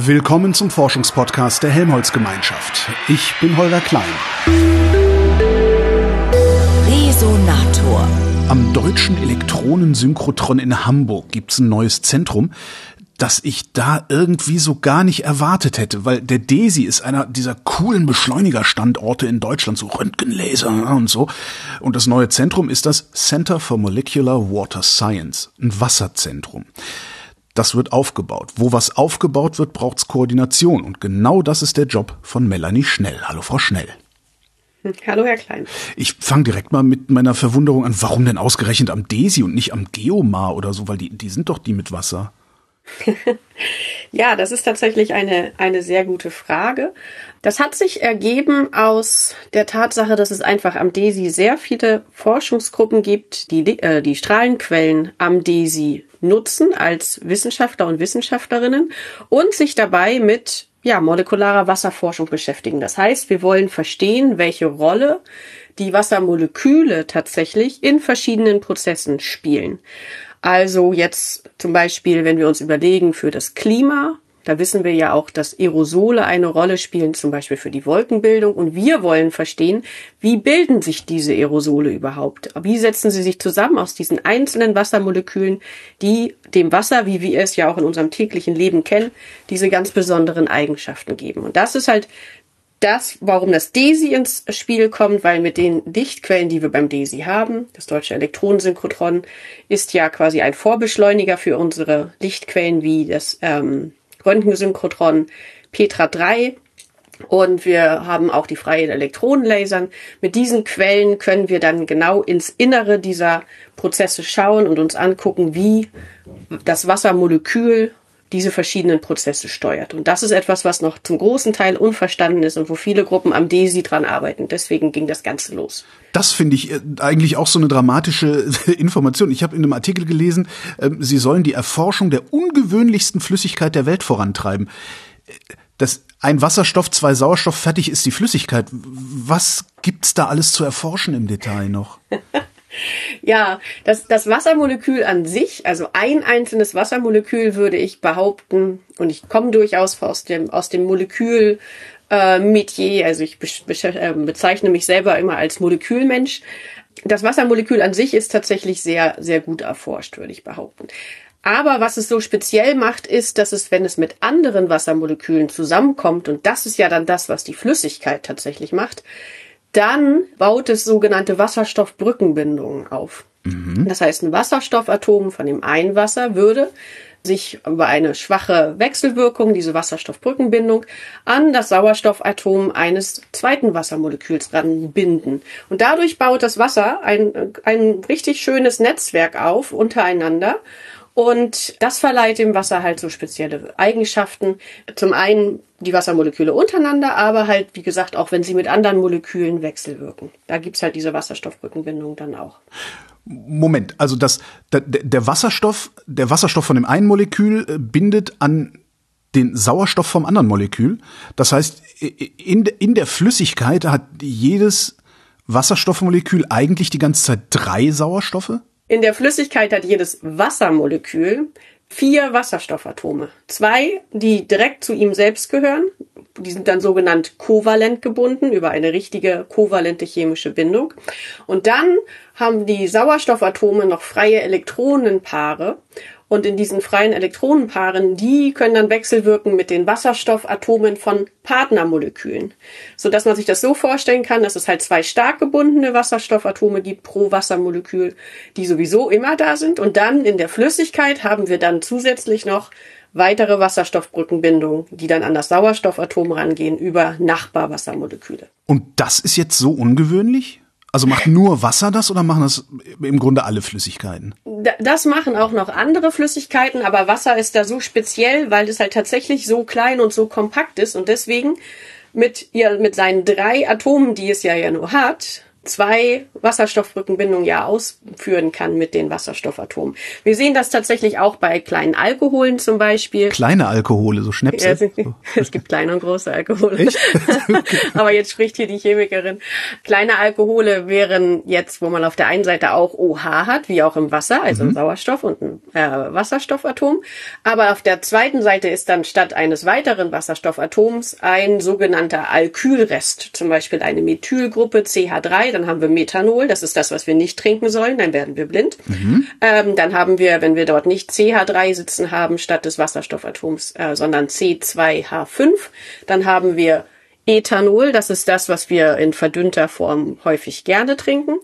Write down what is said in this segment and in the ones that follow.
Willkommen zum Forschungspodcast der Helmholtz-Gemeinschaft. Ich bin Holger Klein. Resonator. Am Deutschen Elektronensynchrotron in Hamburg gibt's ein neues Zentrum, das ich da irgendwie so gar nicht erwartet hätte, weil der DESI ist einer dieser coolen Beschleunigerstandorte in Deutschland, so Röntgenlaser und so. Und das neue Zentrum ist das Center for Molecular Water Science, ein Wasserzentrum. Das wird aufgebaut. Wo was aufgebaut wird, braucht's Koordination. Und genau das ist der Job von Melanie Schnell. Hallo, Frau Schnell. Hallo, Herr Klein. Ich fange direkt mal mit meiner Verwunderung an. Warum denn ausgerechnet am DESI und nicht am Geomar oder so? Weil die, die sind doch die mit Wasser. ja, das ist tatsächlich eine, eine sehr gute Frage. Das hat sich ergeben aus der Tatsache, dass es einfach am DESI sehr viele Forschungsgruppen gibt, die äh, die Strahlenquellen am DESI nutzen als Wissenschaftler und Wissenschaftlerinnen und sich dabei mit ja, molekularer Wasserforschung beschäftigen. Das heißt, wir wollen verstehen, welche Rolle die Wassermoleküle tatsächlich in verschiedenen Prozessen spielen. Also jetzt zum Beispiel, wenn wir uns überlegen für das Klima, da wissen wir ja auch, dass Aerosole eine Rolle spielen, zum Beispiel für die Wolkenbildung. Und wir wollen verstehen, wie bilden sich diese Aerosole überhaupt? Wie setzen sie sich zusammen aus diesen einzelnen Wassermolekülen, die dem Wasser, wie wir es ja auch in unserem täglichen Leben kennen, diese ganz besonderen Eigenschaften geben. Und das ist halt das, warum das DESI ins Spiel kommt, weil mit den Lichtquellen, die wir beim DESI haben, das deutsche Elektronensynchrotron ist ja quasi ein Vorbeschleuniger für unsere Lichtquellen wie das ähm, Röntgensynchrotron Petra 3 und wir haben auch die freien Elektronenlasern. Mit diesen Quellen können wir dann genau ins Innere dieser Prozesse schauen und uns angucken, wie das Wassermolekül diese verschiedenen Prozesse steuert. Und das ist etwas, was noch zum großen Teil unverstanden ist und wo viele Gruppen am DESI dran arbeiten. Deswegen ging das Ganze los. Das finde ich äh, eigentlich auch so eine dramatische Information. Ich habe in einem Artikel gelesen, ähm, Sie sollen die Erforschung der ungewöhnlichsten Flüssigkeit der Welt vorantreiben. Das ein Wasserstoff, zwei Sauerstoff, fertig ist die Flüssigkeit. Was gibt's da alles zu erforschen im Detail noch? Ja, das, das Wassermolekül an sich, also ein einzelnes Wassermolekül würde ich behaupten, und ich komme durchaus aus dem, aus dem Molekül äh, Metier, also ich äh, bezeichne mich selber immer als Molekülmensch. Das Wassermolekül an sich ist tatsächlich sehr, sehr gut erforscht, würde ich behaupten. Aber was es so speziell macht, ist, dass es, wenn es mit anderen Wassermolekülen zusammenkommt, und das ist ja dann das, was die Flüssigkeit tatsächlich macht, dann baut es sogenannte Wasserstoffbrückenbindungen auf. Mhm. Das heißt, ein Wasserstoffatom von dem einen Wasser würde sich über eine schwache Wechselwirkung, diese Wasserstoffbrückenbindung, an das Sauerstoffatom eines zweiten Wassermoleküls ranbinden. Und dadurch baut das Wasser ein, ein richtig schönes Netzwerk auf untereinander. Und das verleiht dem Wasser halt so spezielle Eigenschaften. Zum einen die Wassermoleküle untereinander, aber halt, wie gesagt, auch wenn sie mit anderen Molekülen wechselwirken. Da gibt's halt diese Wasserstoffbrückenbindung dann auch. Moment, also das, der, der Wasserstoff, der Wasserstoff von dem einen Molekül äh, bindet an den Sauerstoff vom anderen Molekül. Das heißt, in, in der Flüssigkeit hat jedes Wasserstoffmolekül eigentlich die ganze Zeit drei Sauerstoffe? In der Flüssigkeit hat jedes Wassermolekül vier Wasserstoffatome. Zwei, die direkt zu ihm selbst gehören. Die sind dann sogenannt kovalent gebunden über eine richtige kovalente chemische Bindung. Und dann haben die Sauerstoffatome noch freie Elektronenpaare und in diesen freien Elektronenpaaren, die können dann wechselwirken mit den Wasserstoffatomen von Partnermolekülen. So dass man sich das so vorstellen kann, dass es halt zwei stark gebundene Wasserstoffatome gibt pro Wassermolekül, die sowieso immer da sind. Und dann in der Flüssigkeit haben wir dann zusätzlich noch weitere Wasserstoffbrückenbindungen, die dann an das Sauerstoffatom rangehen über Nachbarwassermoleküle. Und das ist jetzt so ungewöhnlich? Also macht nur Wasser das oder machen das im Grunde alle Flüssigkeiten? Das machen auch noch andere Flüssigkeiten, aber Wasser ist da so speziell, weil es halt tatsächlich so klein und so kompakt ist und deswegen mit, ihr, mit seinen drei Atomen, die es ja ja nur hat, zwei Wasserstoffbrückenbindungen ja ausführen kann mit den Wasserstoffatomen. Wir sehen das tatsächlich auch bei kleinen Alkoholen zum Beispiel. Kleine Alkohole, so Schnäpse? Ja, es gibt kleine und große Alkohole. Echt? Aber jetzt spricht hier die Chemikerin. Kleine Alkohole wären jetzt, wo man auf der einen Seite auch OH hat, wie auch im Wasser, also mhm. Sauerstoff und ein äh, Wasserstoffatom. Aber auf der zweiten Seite ist dann statt eines weiteren Wasserstoffatoms ein sogenannter Alkylrest, zum Beispiel eine Methylgruppe CH3, dann haben wir Methanol, das ist das, was wir nicht trinken sollen, dann werden wir blind. Mhm. Ähm, dann haben wir, wenn wir dort nicht CH3 sitzen haben, statt des Wasserstoffatoms, äh, sondern C2H5, dann haben wir Ethanol, das ist das, was wir in verdünnter Form häufig gerne trinken.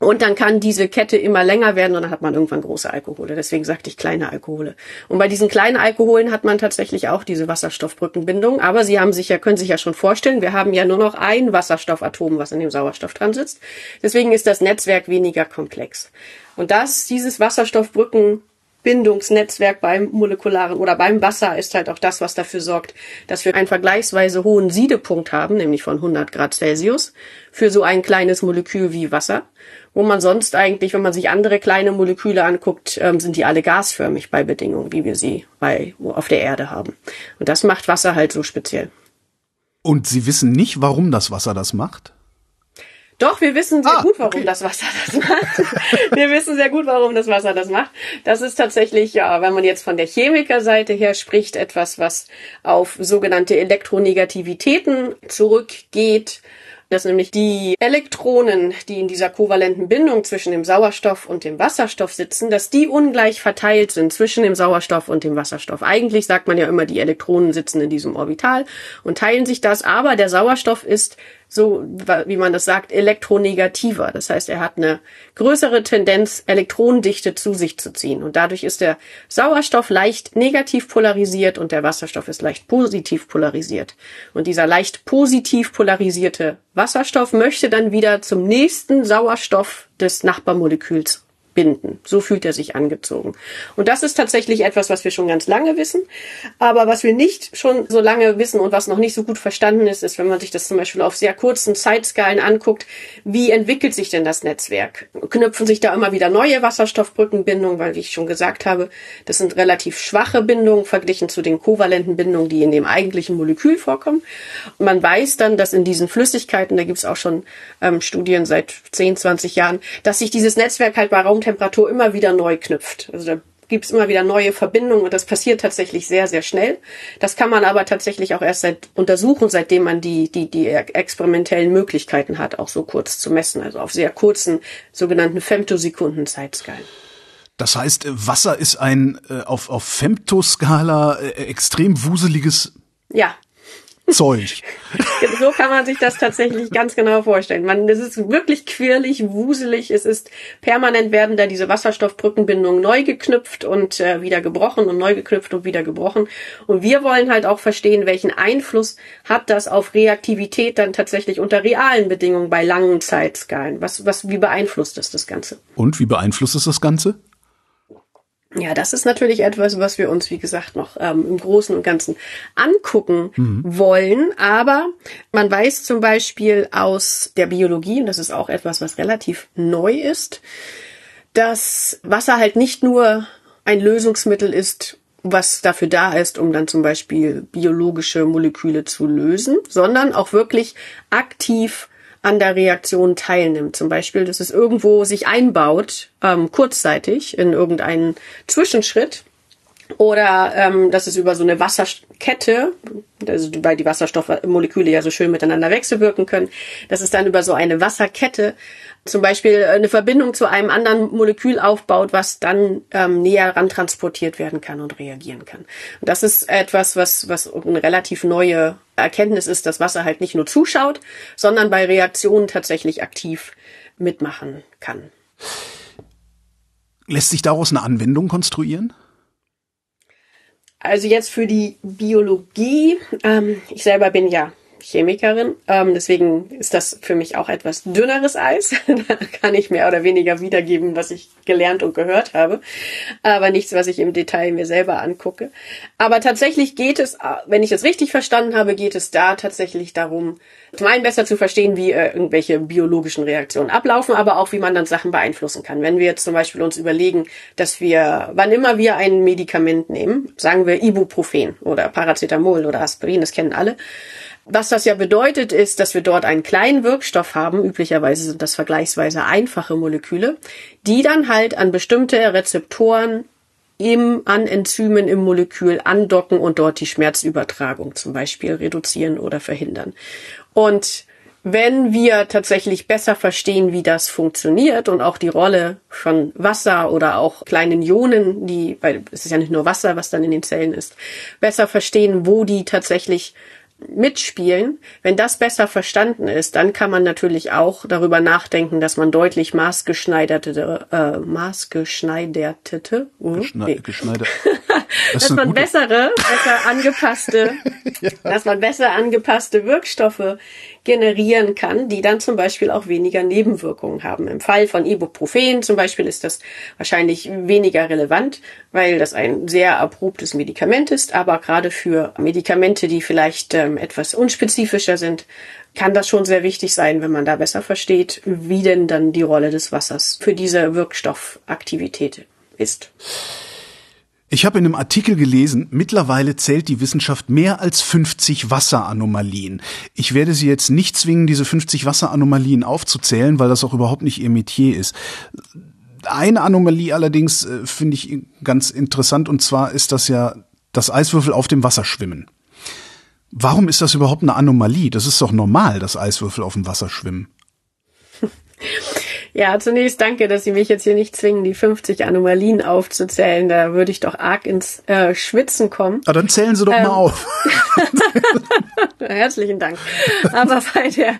Und dann kann diese Kette immer länger werden und dann hat man irgendwann große Alkohole. Deswegen sagte ich kleine Alkohole. Und bei diesen kleinen Alkoholen hat man tatsächlich auch diese Wasserstoffbrückenbindung. Aber Sie haben sich ja, können sich ja schon vorstellen, wir haben ja nur noch ein Wasserstoffatom, was in dem Sauerstoff dran sitzt. Deswegen ist das Netzwerk weniger komplex. Und das, dieses Wasserstoffbrücken Bindungsnetzwerk beim molekularen oder beim Wasser ist halt auch das, was dafür sorgt, dass wir einen vergleichsweise hohen Siedepunkt haben, nämlich von 100 Grad Celsius, für so ein kleines Molekül wie Wasser, wo man sonst eigentlich, wenn man sich andere kleine Moleküle anguckt, ähm, sind die alle gasförmig bei Bedingungen, wie wir sie bei, auf der Erde haben. Und das macht Wasser halt so speziell. Und Sie wissen nicht, warum das Wasser das macht? Doch, wir wissen sehr ah, gut, warum okay. das Wasser das macht. wir wissen sehr gut, warum das Wasser das macht. Das ist tatsächlich, ja, wenn man jetzt von der Chemikerseite her spricht, etwas, was auf sogenannte Elektronegativitäten zurückgeht dass nämlich die Elektronen, die in dieser kovalenten Bindung zwischen dem Sauerstoff und dem Wasserstoff sitzen, dass die ungleich verteilt sind zwischen dem Sauerstoff und dem Wasserstoff. Eigentlich sagt man ja immer, die Elektronen sitzen in diesem Orbital und teilen sich das, aber der Sauerstoff ist so, wie man das sagt, elektronegativer. Das heißt, er hat eine größere Tendenz, Elektronendichte zu sich zu ziehen. Und dadurch ist der Sauerstoff leicht negativ polarisiert und der Wasserstoff ist leicht positiv polarisiert. Und dieser leicht positiv polarisierte Wasserstoff möchte dann wieder zum nächsten Sauerstoff des Nachbarmoleküls binden. So fühlt er sich angezogen. Und das ist tatsächlich etwas, was wir schon ganz lange wissen. Aber was wir nicht schon so lange wissen und was noch nicht so gut verstanden ist, ist, wenn man sich das zum Beispiel auf sehr kurzen Zeitskalen anguckt, wie entwickelt sich denn das Netzwerk? Knüpfen sich da immer wieder neue Wasserstoffbrückenbindungen, weil, wie ich schon gesagt habe, das sind relativ schwache Bindungen verglichen zu den kovalenten Bindungen, die in dem eigentlichen Molekül vorkommen. Und man weiß dann, dass in diesen Flüssigkeiten, da gibt es auch schon ähm, Studien seit 10, 20 Jahren, dass sich dieses Netzwerk halt bei Raum Raumtemperatur immer wieder neu knüpft. Also da gibt es immer wieder neue Verbindungen und das passiert tatsächlich sehr, sehr schnell. Das kann man aber tatsächlich auch erst seit untersuchen, seitdem man die, die, die experimentellen Möglichkeiten hat, auch so kurz zu messen, also auf sehr kurzen sogenannten Femtosekunden Zeitskalen. Das heißt, Wasser ist ein äh, auf, auf Femtoskala äh, extrem wuseliges ja, Zeug. so kann man sich das tatsächlich ganz genau vorstellen. Man, es ist wirklich quirlig, wuselig. Es ist permanent werden da diese Wasserstoffbrückenbindungen neu geknüpft und äh, wieder gebrochen und neu geknüpft und wieder gebrochen. Und wir wollen halt auch verstehen, welchen Einfluss hat das auf Reaktivität dann tatsächlich unter realen Bedingungen bei langen Zeitskalen. Was, was, wie beeinflusst es das Ganze? Und wie beeinflusst es das Ganze? Ja, das ist natürlich etwas, was wir uns, wie gesagt, noch ähm, im Großen und Ganzen angucken mhm. wollen. Aber man weiß zum Beispiel aus der Biologie, und das ist auch etwas, was relativ neu ist, dass Wasser halt nicht nur ein Lösungsmittel ist, was dafür da ist, um dann zum Beispiel biologische Moleküle zu lösen, sondern auch wirklich aktiv an der Reaktion teilnimmt. Zum Beispiel, dass es irgendwo sich einbaut, ähm, kurzzeitig in irgendeinen Zwischenschritt. Oder ähm, dass es über so eine Wasserkette, also weil die Wasserstoffmoleküle ja so schön miteinander wechselwirken können, dass es dann über so eine Wasserkette zum Beispiel eine Verbindung zu einem anderen Molekül aufbaut, was dann ähm, näher ran transportiert werden kann und reagieren kann. Und das ist etwas, was, was eine relativ neue Erkenntnis ist, dass Wasser halt nicht nur zuschaut, sondern bei Reaktionen tatsächlich aktiv mitmachen kann. Lässt sich daraus eine Anwendung konstruieren? Also jetzt für die Biologie, ähm, ich selber bin ja Chemikerin. Ähm, deswegen ist das für mich auch etwas dünneres Eis. da kann ich mehr oder weniger wiedergeben, was ich gelernt und gehört habe. Aber nichts, was ich im Detail mir selber angucke. Aber tatsächlich geht es, wenn ich es richtig verstanden habe, geht es da tatsächlich darum, zum einen besser zu verstehen, wie äh, irgendwelche biologischen Reaktionen ablaufen, aber auch, wie man dann Sachen beeinflussen kann. Wenn wir jetzt zum Beispiel uns überlegen, dass wir, wann immer wir ein Medikament nehmen, sagen wir Ibuprofen oder Paracetamol oder Aspirin, das kennen alle, was das ja bedeutet, ist, dass wir dort einen kleinen Wirkstoff haben, üblicherweise sind das vergleichsweise einfache Moleküle, die dann halt an bestimmte Rezeptoren im, an Enzymen im Molekül andocken und dort die Schmerzübertragung zum Beispiel reduzieren oder verhindern. Und wenn wir tatsächlich besser verstehen, wie das funktioniert und auch die Rolle von Wasser oder auch kleinen Ionen, die, weil es ist ja nicht nur Wasser, was dann in den Zellen ist, besser verstehen, wo die tatsächlich mitspielen, wenn das besser verstanden ist, dann kann man natürlich auch darüber nachdenken, dass man deutlich maßgeschneiderte, äh, maßgeschneiderte, uh, Geschne nee. geschneidert. Das dass man gute. bessere, besser angepasste, ja. dass man besser angepasste Wirkstoffe generieren kann, die dann zum Beispiel auch weniger Nebenwirkungen haben. Im Fall von Ibuprofen zum Beispiel ist das wahrscheinlich weniger relevant, weil das ein sehr erprobtes Medikament ist, aber gerade für Medikamente, die vielleicht ähm, etwas unspezifischer sind, kann das schon sehr wichtig sein, wenn man da besser versteht, wie denn dann die Rolle des Wassers für diese Wirkstoffaktivität ist. Ich habe in einem Artikel gelesen, mittlerweile zählt die Wissenschaft mehr als 50 Wasseranomalien. Ich werde Sie jetzt nicht zwingen, diese 50 Wasseranomalien aufzuzählen, weil das auch überhaupt nicht Ihr Metier ist. Eine Anomalie allerdings äh, finde ich ganz interessant und zwar ist das ja das Eiswürfel auf dem Wasser schwimmen. Warum ist das überhaupt eine Anomalie? Das ist doch normal, dass Eiswürfel auf dem Wasser schwimmen. Ja, zunächst danke, dass Sie mich jetzt hier nicht zwingen, die 50 Anomalien aufzuzählen. Da würde ich doch arg ins äh, Schwitzen kommen. Ah, dann zählen Sie doch ähm, mal auf. Herzlichen Dank. Aber bei der,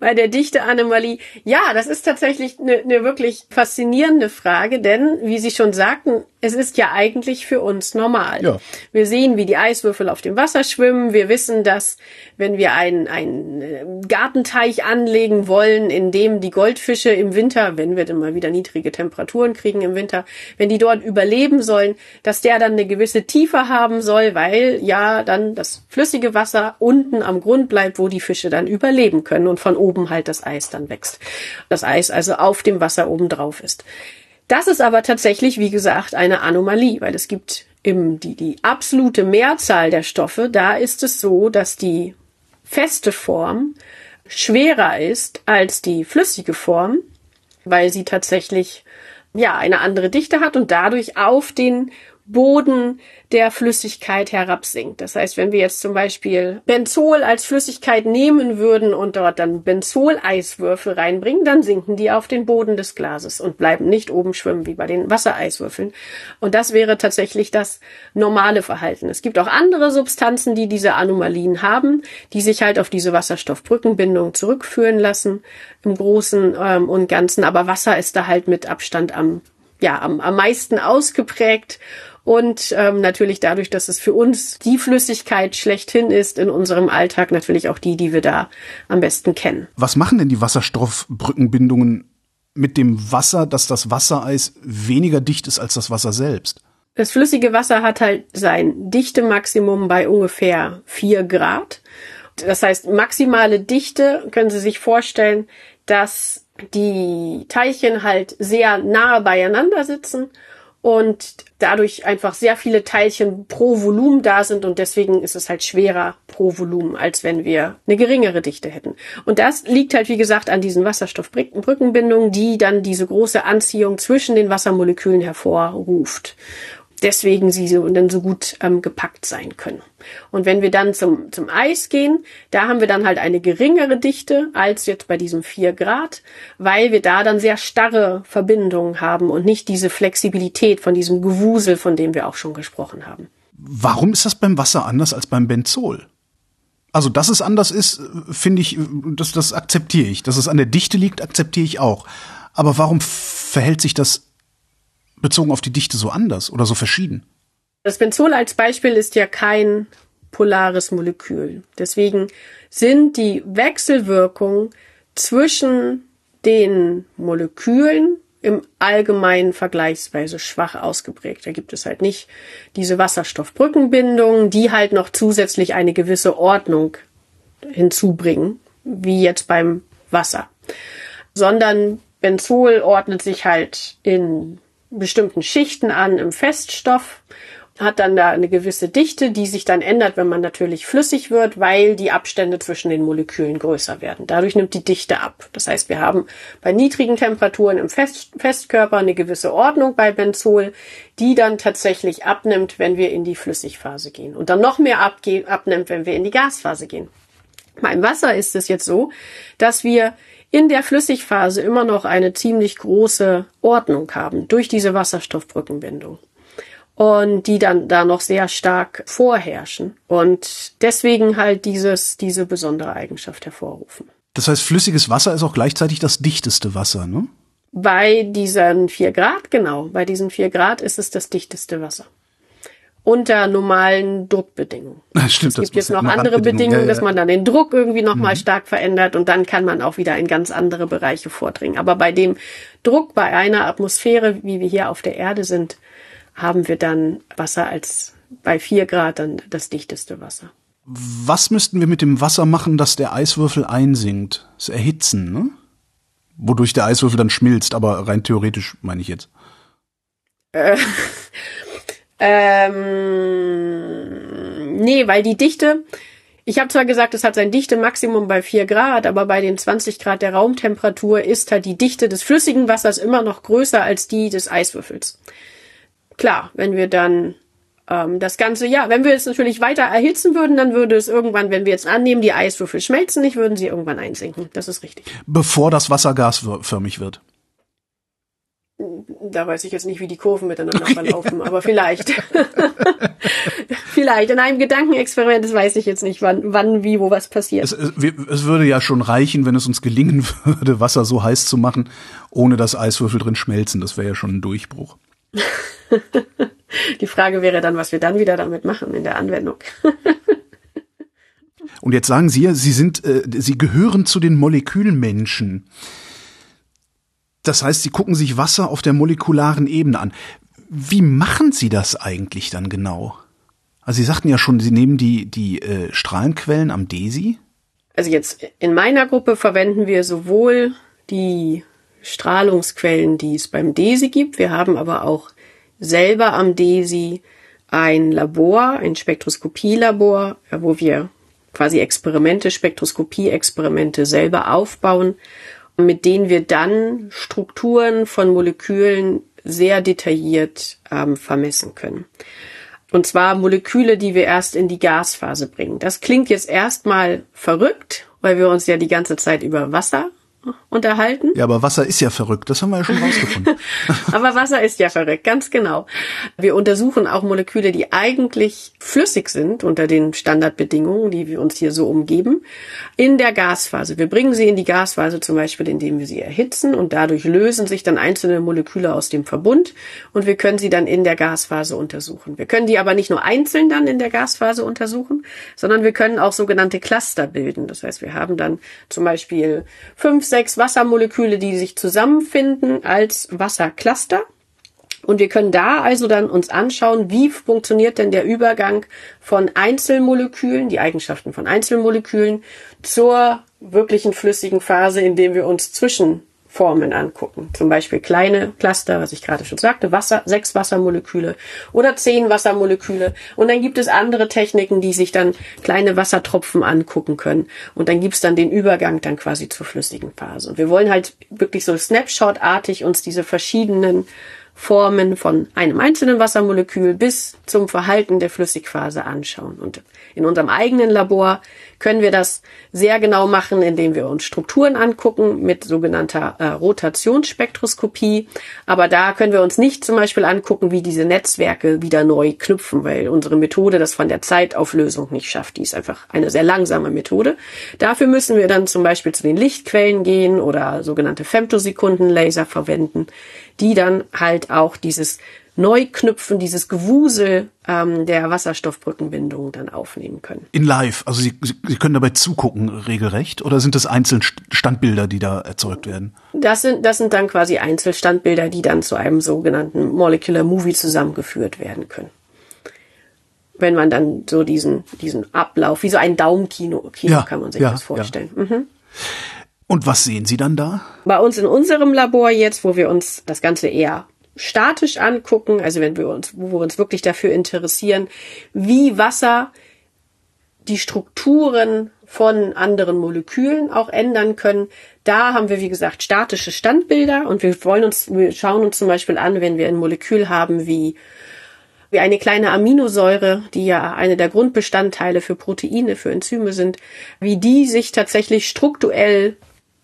bei der Dichte-Anomalie, ja, das ist tatsächlich eine, eine wirklich faszinierende Frage, denn, wie Sie schon sagten, es ist ja eigentlich für uns normal. Ja. Wir sehen, wie die Eiswürfel auf dem Wasser schwimmen. Wir wissen, dass wenn wir einen, einen äh, Gartenteich anlegen wollen, in dem die Goldfische im Winter, wenn wir dann mal wieder niedrige Temperaturen kriegen im Winter, wenn die dort überleben sollen, dass der dann eine gewisse Tiefe haben soll, weil ja dann das flüssige Wasser unten am Grund bleibt, wo die Fische dann überleben können und von oben halt das Eis dann wächst. Das Eis also auf dem Wasser oben drauf ist. Das ist aber tatsächlich, wie gesagt, eine Anomalie, weil es gibt im, die, die absolute Mehrzahl der Stoffe, da ist es so, dass die feste Form schwerer ist als die flüssige Form, weil sie tatsächlich ja eine andere Dichte hat und dadurch auf den Boden der Flüssigkeit herabsinkt. Das heißt, wenn wir jetzt zum Beispiel Benzol als Flüssigkeit nehmen würden und dort dann Benzoleiswürfel reinbringen, dann sinken die auf den Boden des Glases und bleiben nicht oben schwimmen wie bei den Wassereiswürfeln. Und das wäre tatsächlich das normale Verhalten. Es gibt auch andere Substanzen, die diese Anomalien haben, die sich halt auf diese Wasserstoffbrückenbindung zurückführen lassen im Großen ähm, und Ganzen. Aber Wasser ist da halt mit Abstand am ja, am, am meisten ausgeprägt und ähm, natürlich dadurch, dass es für uns die Flüssigkeit schlechthin ist in unserem Alltag, natürlich auch die, die wir da am besten kennen. Was machen denn die Wasserstoffbrückenbindungen mit dem Wasser, dass das Wassereis weniger dicht ist als das Wasser selbst? Das flüssige Wasser hat halt sein Dichtemaximum bei ungefähr vier Grad. Das heißt, maximale Dichte können Sie sich vorstellen, dass die Teilchen halt sehr nahe beieinander sitzen und dadurch einfach sehr viele Teilchen pro Volumen da sind und deswegen ist es halt schwerer pro Volumen, als wenn wir eine geringere Dichte hätten. Und das liegt halt, wie gesagt, an diesen Wasserstoffbrückenbindungen, die dann diese große Anziehung zwischen den Wassermolekülen hervorruft deswegen sie so dann so gut ähm, gepackt sein können. Und wenn wir dann zum, zum Eis gehen, da haben wir dann halt eine geringere Dichte als jetzt bei diesem 4 Grad, weil wir da dann sehr starre Verbindungen haben und nicht diese Flexibilität von diesem Gewusel, von dem wir auch schon gesprochen haben. Warum ist das beim Wasser anders als beim Benzol? Also, dass es anders ist, finde ich, das, das akzeptiere ich. Dass es an der Dichte liegt, akzeptiere ich auch. Aber warum verhält sich das bezogen auf die Dichte so anders oder so verschieden? Das Benzol als Beispiel ist ja kein bipolares Molekül. Deswegen sind die Wechselwirkungen zwischen den Molekülen im Allgemeinen vergleichsweise schwach ausgeprägt. Da gibt es halt nicht diese Wasserstoffbrückenbindung, die halt noch zusätzlich eine gewisse Ordnung hinzubringen, wie jetzt beim Wasser. Sondern Benzol ordnet sich halt in bestimmten Schichten an im Feststoff hat dann da eine gewisse Dichte, die sich dann ändert, wenn man natürlich flüssig wird, weil die Abstände zwischen den Molekülen größer werden. Dadurch nimmt die Dichte ab. Das heißt, wir haben bei niedrigen Temperaturen im Fest Festkörper eine gewisse Ordnung bei Benzol, die dann tatsächlich abnimmt, wenn wir in die Flüssigphase gehen und dann noch mehr abnimmt, wenn wir in die Gasphase gehen. Beim Wasser ist es jetzt so, dass wir in der Flüssigphase immer noch eine ziemlich große Ordnung haben durch diese Wasserstoffbrückenbindung und die dann da noch sehr stark vorherrschen und deswegen halt dieses, diese besondere Eigenschaft hervorrufen. Das heißt, flüssiges Wasser ist auch gleichzeitig das dichteste Wasser, ne? Bei diesen vier Grad, genau, bei diesen vier Grad ist es das dichteste Wasser. Unter normalen Druckbedingungen. Stimmt, es gibt jetzt noch andere Bedingungen, ja. dass man dann den Druck irgendwie nochmal mhm. stark verändert und dann kann man auch wieder in ganz andere Bereiche vordringen. Aber bei dem Druck bei einer Atmosphäre, wie wir hier auf der Erde sind, haben wir dann Wasser als bei vier Grad dann das dichteste Wasser. Was müssten wir mit dem Wasser machen, dass der Eiswürfel einsinkt? Das Erhitzen, ne? Wodurch der Eiswürfel dann schmilzt, aber rein theoretisch meine ich jetzt. Äh, ähm, nee, weil die Dichte, ich habe zwar gesagt, es hat sein Dichte-Maximum bei 4 Grad, aber bei den 20 Grad der Raumtemperatur ist halt die Dichte des flüssigen Wassers immer noch größer als die des Eiswürfels klar, wenn wir dann ähm, das ganze Jahr, wenn wir es natürlich weiter erhitzen würden, dann würde es irgendwann, wenn wir jetzt annehmen, die Eiswürfel schmelzen nicht, würden sie irgendwann einsinken. Das ist richtig. Bevor das Wasser gasförmig wird. Da weiß ich jetzt nicht, wie die Kurven miteinander verlaufen, aber vielleicht. vielleicht. In einem Gedankenexperiment, das weiß ich jetzt nicht, wann, wann wie, wo was passiert. Es, es, es, würde ja schon reichen, wenn es uns gelingen würde, Wasser so heiß zu machen, ohne dass Eiswürfel drin schmelzen. Das wäre ja schon ein Durchbruch. Die Frage wäre dann, was wir dann wieder damit machen in der Anwendung. Und jetzt sagen Sie ja, Sie sind, äh, Sie gehören zu den Molekülmenschen. Das heißt, Sie gucken sich Wasser auf der molekularen Ebene an. Wie machen Sie das eigentlich dann genau? Also Sie sagten ja schon, Sie nehmen die, die äh, Strahlenquellen am DESI. Also jetzt in meiner Gruppe verwenden wir sowohl die Strahlungsquellen, die es beim DESI gibt. Wir haben aber auch selber am DESI ein Labor, ein Spektroskopielabor, wo wir quasi Experimente, Spektroskopie-Experimente selber aufbauen, mit denen wir dann Strukturen von Molekülen sehr detailliert ähm, vermessen können. Und zwar Moleküle, die wir erst in die Gasphase bringen. Das klingt jetzt erstmal verrückt, weil wir uns ja die ganze Zeit über Wasser unterhalten. Ja, aber Wasser ist ja verrückt, das haben wir ja schon rausgefunden. aber Wasser ist ja verrückt, ganz genau. Wir untersuchen auch Moleküle, die eigentlich flüssig sind unter den Standardbedingungen, die wir uns hier so umgeben, in der Gasphase. Wir bringen sie in die Gasphase zum Beispiel, indem wir sie erhitzen und dadurch lösen sich dann einzelne Moleküle aus dem Verbund und wir können sie dann in der Gasphase untersuchen. Wir können die aber nicht nur einzeln dann in der Gasphase untersuchen, sondern wir können auch sogenannte Cluster bilden. Das heißt, wir haben dann zum Beispiel fünf, sechs Wassermoleküle, die sich zusammenfinden als Wassercluster. Und wir können da also dann uns anschauen, wie funktioniert denn der Übergang von Einzelmolekülen, die Eigenschaften von Einzelmolekülen zur wirklichen flüssigen Phase, indem wir uns zwischen Formen angucken. Zum Beispiel kleine Cluster, was ich gerade schon sagte, Wasser, sechs Wassermoleküle oder zehn Wassermoleküle. Und dann gibt es andere Techniken, die sich dann kleine Wassertropfen angucken können. Und dann gibt's dann den Übergang dann quasi zur flüssigen Phase. Und wir wollen halt wirklich so Snapshot-artig uns diese verschiedenen Formen von einem einzelnen Wassermolekül bis zum Verhalten der Flüssigphase anschauen. Und in unserem eigenen Labor können wir das sehr genau machen, indem wir uns Strukturen angucken mit sogenannter äh, Rotationsspektroskopie. Aber da können wir uns nicht zum Beispiel angucken, wie diese Netzwerke wieder neu knüpfen, weil unsere Methode das von der Zeitauflösung nicht schafft. Die ist einfach eine sehr langsame Methode. Dafür müssen wir dann zum Beispiel zu den Lichtquellen gehen oder sogenannte Femtosekundenlaser verwenden, die dann halt auch dieses Neuknüpfen, dieses Gewusel ähm, der Wasserstoffbrückenbindung dann aufnehmen können. In live, also Sie, Sie können dabei zugucken, regelrecht, oder sind das Einzelstandbilder, die da erzeugt werden? Das sind, das sind dann quasi Einzelstandbilder, die dann zu einem sogenannten Molecular Movie zusammengeführt werden können wenn man dann so diesen, diesen Ablauf, wie so ein Daumenkino, Kino ja, kann man sich ja, das vorstellen. Ja. Mhm. Und was sehen Sie dann da? Bei uns in unserem Labor jetzt, wo wir uns das Ganze eher statisch angucken, also wenn wir uns, wo wir uns wirklich dafür interessieren, wie Wasser die Strukturen von anderen Molekülen auch ändern können. Da haben wir, wie gesagt, statische Standbilder und wir wollen uns, wir schauen uns zum Beispiel an, wenn wir ein Molekül haben wie wie eine kleine Aminosäure, die ja eine der Grundbestandteile für Proteine, für Enzyme sind, wie die sich tatsächlich strukturell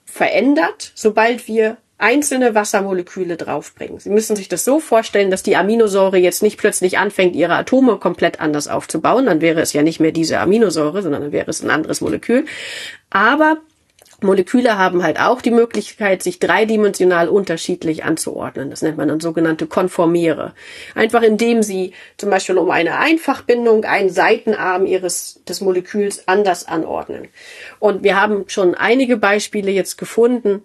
verändert, sobald wir einzelne Wassermoleküle draufbringen. Sie müssen sich das so vorstellen, dass die Aminosäure jetzt nicht plötzlich anfängt, ihre Atome komplett anders aufzubauen. Dann wäre es ja nicht mehr diese Aminosäure, sondern dann wäre es ein anderes Molekül. Aber Moleküle haben halt auch die Möglichkeit, sich dreidimensional unterschiedlich anzuordnen. Das nennt man dann sogenannte Konformiere. Einfach indem sie zum Beispiel um eine Einfachbindung einen Seitenarm ihres des Moleküls anders anordnen. Und wir haben schon einige Beispiele jetzt gefunden,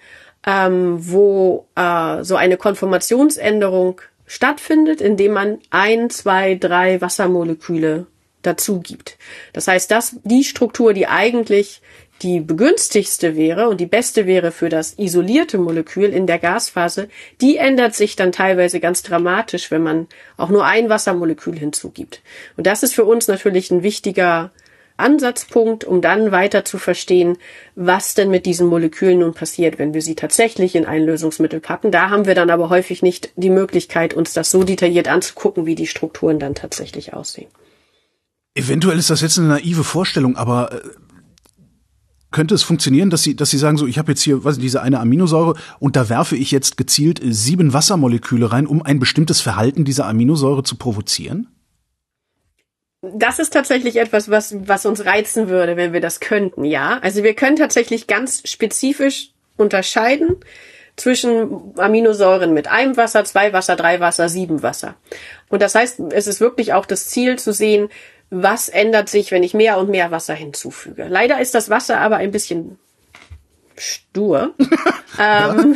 ähm, wo äh, so eine Konformationsänderung stattfindet, indem man ein, zwei, drei Wassermoleküle dazu gibt. Das heißt, dass die Struktur, die eigentlich die begünstigste wäre und die beste wäre für das isolierte Molekül in der Gasphase, die ändert sich dann teilweise ganz dramatisch, wenn man auch nur ein Wassermolekül hinzugibt. Und das ist für uns natürlich ein wichtiger Ansatzpunkt, um dann weiter zu verstehen, was denn mit diesen Molekülen nun passiert, wenn wir sie tatsächlich in ein Lösungsmittel packen. Da haben wir dann aber häufig nicht die Möglichkeit, uns das so detailliert anzugucken, wie die Strukturen dann tatsächlich aussehen. Eventuell ist das jetzt eine naive Vorstellung, aber äh, könnte es funktionieren, dass sie, dass sie sagen, so, ich habe jetzt hier, was diese eine Aminosäure und da werfe ich jetzt gezielt sieben Wassermoleküle rein, um ein bestimmtes Verhalten dieser Aminosäure zu provozieren? Das ist tatsächlich etwas, was, was uns reizen würde, wenn wir das könnten, ja. Also wir können tatsächlich ganz spezifisch unterscheiden zwischen Aminosäuren mit einem Wasser, zwei Wasser, drei Wasser, sieben Wasser. Und das heißt, es ist wirklich auch das Ziel zu sehen, was ändert sich, wenn ich mehr und mehr Wasser hinzufüge. Leider ist das Wasser aber ein bisschen stur, ähm,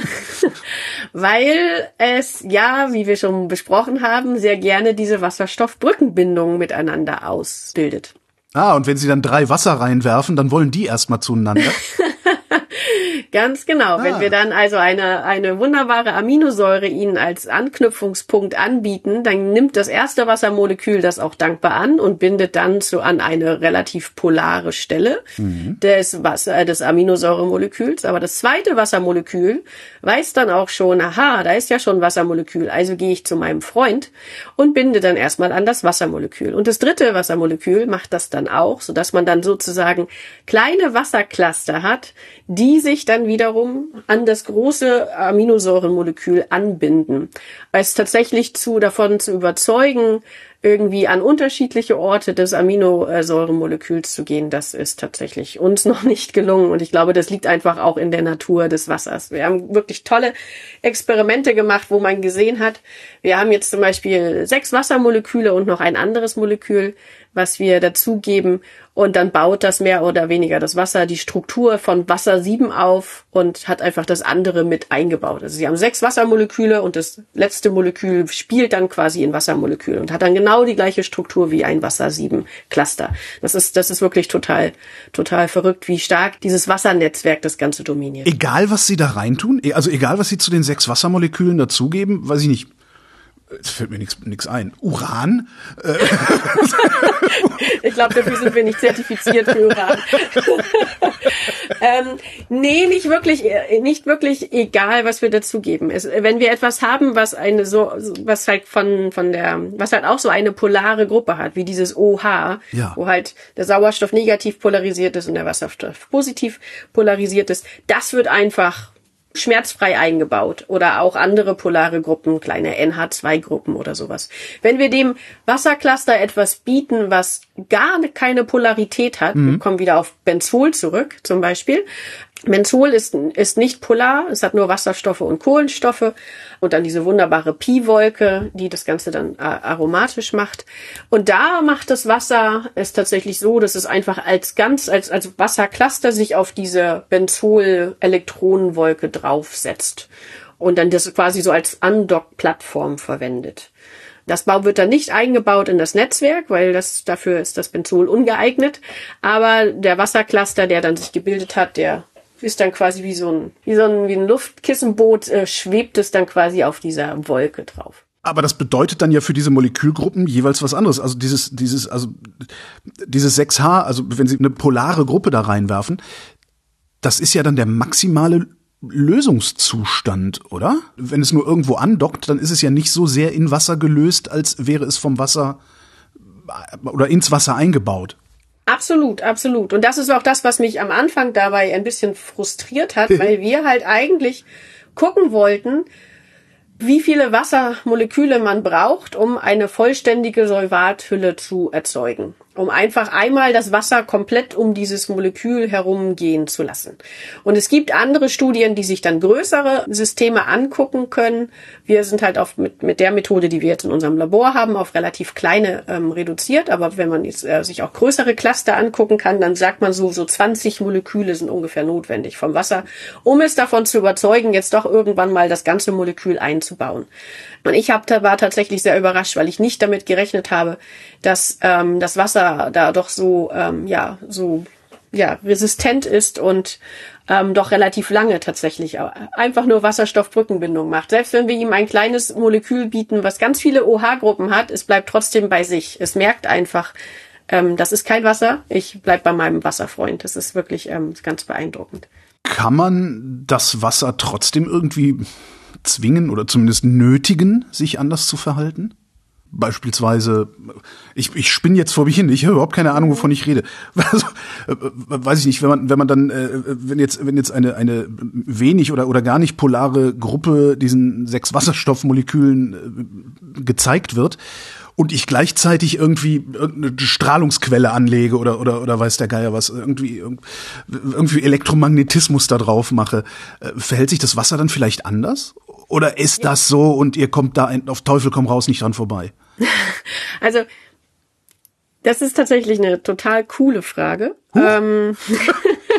weil es ja, wie wir schon besprochen haben, sehr gerne diese Wasserstoffbrückenbindung miteinander ausbildet. Ah, und wenn Sie dann drei Wasser reinwerfen, dann wollen die erstmal zueinander. Ganz genau. Ah. Wenn wir dann also eine, eine wunderbare Aminosäure Ihnen als Anknüpfungspunkt anbieten, dann nimmt das erste Wassermolekül das auch dankbar an und bindet dann zu an eine relativ polare Stelle mhm. des, Wasser, äh, des Aminosäuremoleküls. Aber das zweite Wassermolekül weiß dann auch schon, aha, da ist ja schon Wassermolekül, also gehe ich zu meinem Freund und binde dann erstmal an das Wassermolekül. Und das dritte Wassermolekül macht das dann auch, sodass man dann sozusagen kleine Wassercluster hat, die sich dann wiederum an das große Aminosäurenmolekül anbinden. Es tatsächlich zu, davon zu überzeugen, irgendwie an unterschiedliche Orte des Aminosäuremoleküls zu gehen, das ist tatsächlich uns noch nicht gelungen. Und ich glaube, das liegt einfach auch in der Natur des Wassers. Wir haben wirklich tolle Experimente gemacht, wo man gesehen hat, wir haben jetzt zum Beispiel sechs Wassermoleküle und noch ein anderes Molekül, was wir dazugeben und dann baut das mehr oder weniger das Wasser die Struktur von Wasser 7 auf und hat einfach das andere mit eingebaut. Also sie haben sechs Wassermoleküle und das letzte Molekül spielt dann quasi in Wassermolekül und hat dann genau die gleiche Struktur wie ein Wasser 7 Cluster. Das ist, das ist wirklich total, total verrückt, wie stark dieses Wassernetzwerk das Ganze dominiert. Egal, was sie da reintun, also egal, was sie zu den sechs Wassermolekülen dazugeben, weiß ich nicht, es fällt mir nichts ein. Uran? Ich glaube, dafür sind wir nicht zertifiziert für Uran. ähm, nee, nicht wirklich, äh, nicht wirklich egal, was wir dazugeben. Es, wenn wir etwas haben, was eine so, was halt von, von der, was halt auch so eine polare Gruppe hat, wie dieses OH, ja. wo halt der Sauerstoff negativ polarisiert ist und der Wasserstoff positiv polarisiert ist, das wird einfach schmerzfrei eingebaut oder auch andere polare Gruppen, kleine NH2-Gruppen oder sowas. Wenn wir dem Wassercluster etwas bieten, was gar keine Polarität hat, mhm. wir kommen wieder auf Benzol zurück zum Beispiel, Benzol ist, ist nicht polar, es hat nur Wasserstoffe und Kohlenstoffe und dann diese wunderbare Pi-Wolke, die das Ganze dann äh, aromatisch macht. Und da macht das Wasser es tatsächlich so, dass es einfach als ganz, als, als Wassercluster sich auf diese Benzol-Elektronenwolke draufsetzt und dann das quasi so als Undock-Plattform verwendet. Das Bau wird dann nicht eingebaut in das Netzwerk, weil das dafür ist das Benzol ungeeignet. Aber der Wassercluster, der dann sich gebildet hat, der ist dann quasi wie so ein, wie so ein, wie ein Luftkissenboot, äh, schwebt es dann quasi auf dieser Wolke drauf. Aber das bedeutet dann ja für diese Molekülgruppen jeweils was anderes. Also dieses, dieses, also dieses 6H, also wenn Sie eine polare Gruppe da reinwerfen, das ist ja dann der maximale Lösungszustand, oder? Wenn es nur irgendwo andockt, dann ist es ja nicht so sehr in Wasser gelöst, als wäre es vom Wasser oder ins Wasser eingebaut. Absolut, absolut. Und das ist auch das, was mich am Anfang dabei ein bisschen frustriert hat, weil wir halt eigentlich gucken wollten, wie viele Wassermoleküle man braucht, um eine vollständige Solvathülle zu erzeugen um einfach einmal das Wasser komplett um dieses Molekül herumgehen zu lassen. Und es gibt andere Studien, die sich dann größere Systeme angucken können. Wir sind halt auf, mit, mit der Methode, die wir jetzt in unserem Labor haben, auf relativ kleine ähm, reduziert. Aber wenn man jetzt, äh, sich auch größere Cluster angucken kann, dann sagt man so, so 20 Moleküle sind ungefähr notwendig vom Wasser, um es davon zu überzeugen, jetzt doch irgendwann mal das ganze Molekül einzubauen. Und ich hab, war tatsächlich sehr überrascht, weil ich nicht damit gerechnet habe, dass ähm, das Wasser da doch so, ähm, ja, so ja, resistent ist und ähm, doch relativ lange tatsächlich einfach nur Wasserstoffbrückenbindung macht. Selbst wenn wir ihm ein kleines Molekül bieten, was ganz viele OH-Gruppen hat, es bleibt trotzdem bei sich. Es merkt einfach, ähm, das ist kein Wasser, ich bleib bei meinem Wasserfreund. Das ist wirklich ähm, ganz beeindruckend. Kann man das Wasser trotzdem irgendwie zwingen oder zumindest nötigen, sich anders zu verhalten? Beispielsweise, ich, ich spinne jetzt vor mich hin, ich habe überhaupt keine Ahnung, wovon ich rede. Also, äh, weiß ich nicht, wenn man, wenn man dann, äh, wenn jetzt, wenn jetzt eine, eine wenig oder, oder gar nicht polare Gruppe diesen sechs Wasserstoffmolekülen äh, gezeigt wird und ich gleichzeitig irgendwie irgendeine Strahlungsquelle anlege oder oder oder weiß der Geier was irgendwie irgendwie Elektromagnetismus da drauf mache, verhält sich das Wasser dann vielleicht anders oder ist das so und ihr kommt da auf Teufel komm raus nicht dran vorbei? Also, das ist tatsächlich eine total coole Frage. Ähm,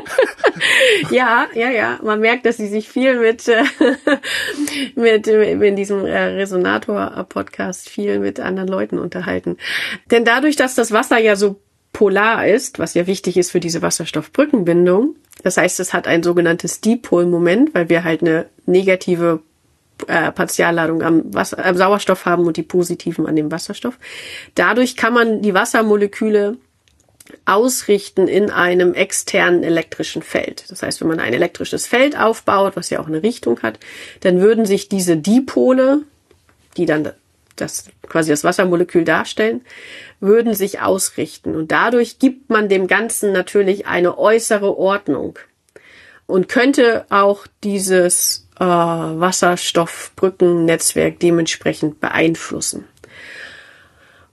ja, ja, ja. Man merkt, dass sie sich viel mit, äh, mit in diesem äh, Resonator-Podcast viel mit anderen Leuten unterhalten. Denn dadurch, dass das Wasser ja so polar ist, was ja wichtig ist für diese Wasserstoffbrückenbindung, das heißt, es hat ein sogenanntes Dipolmoment, weil wir halt eine negative äh, Partialladung am, Wasser, am Sauerstoff haben und die positiven an dem Wasserstoff. Dadurch kann man die Wassermoleküle ausrichten in einem externen elektrischen Feld. Das heißt, wenn man ein elektrisches Feld aufbaut, was ja auch eine Richtung hat, dann würden sich diese Dipole, die dann das quasi das Wassermolekül darstellen, würden sich ausrichten. Und dadurch gibt man dem Ganzen natürlich eine äußere Ordnung und könnte auch dieses äh, Wasserstoffbrückennetzwerk dementsprechend beeinflussen.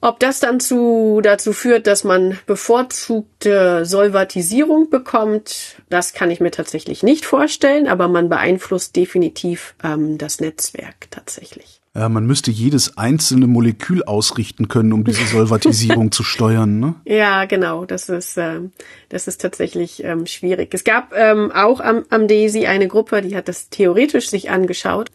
Ob das dann zu, dazu führt, dass man bevorzugte Solvatisierung bekommt, das kann ich mir tatsächlich nicht vorstellen, aber man beeinflusst definitiv ähm, das Netzwerk tatsächlich. Ja, man müsste jedes einzelne Molekül ausrichten können, um diese Solvatisierung zu steuern. Ne? Ja, genau. Das ist, äh, das ist tatsächlich ähm, schwierig. Es gab ähm, auch am, am DESI eine Gruppe, die hat das theoretisch sich angeschaut.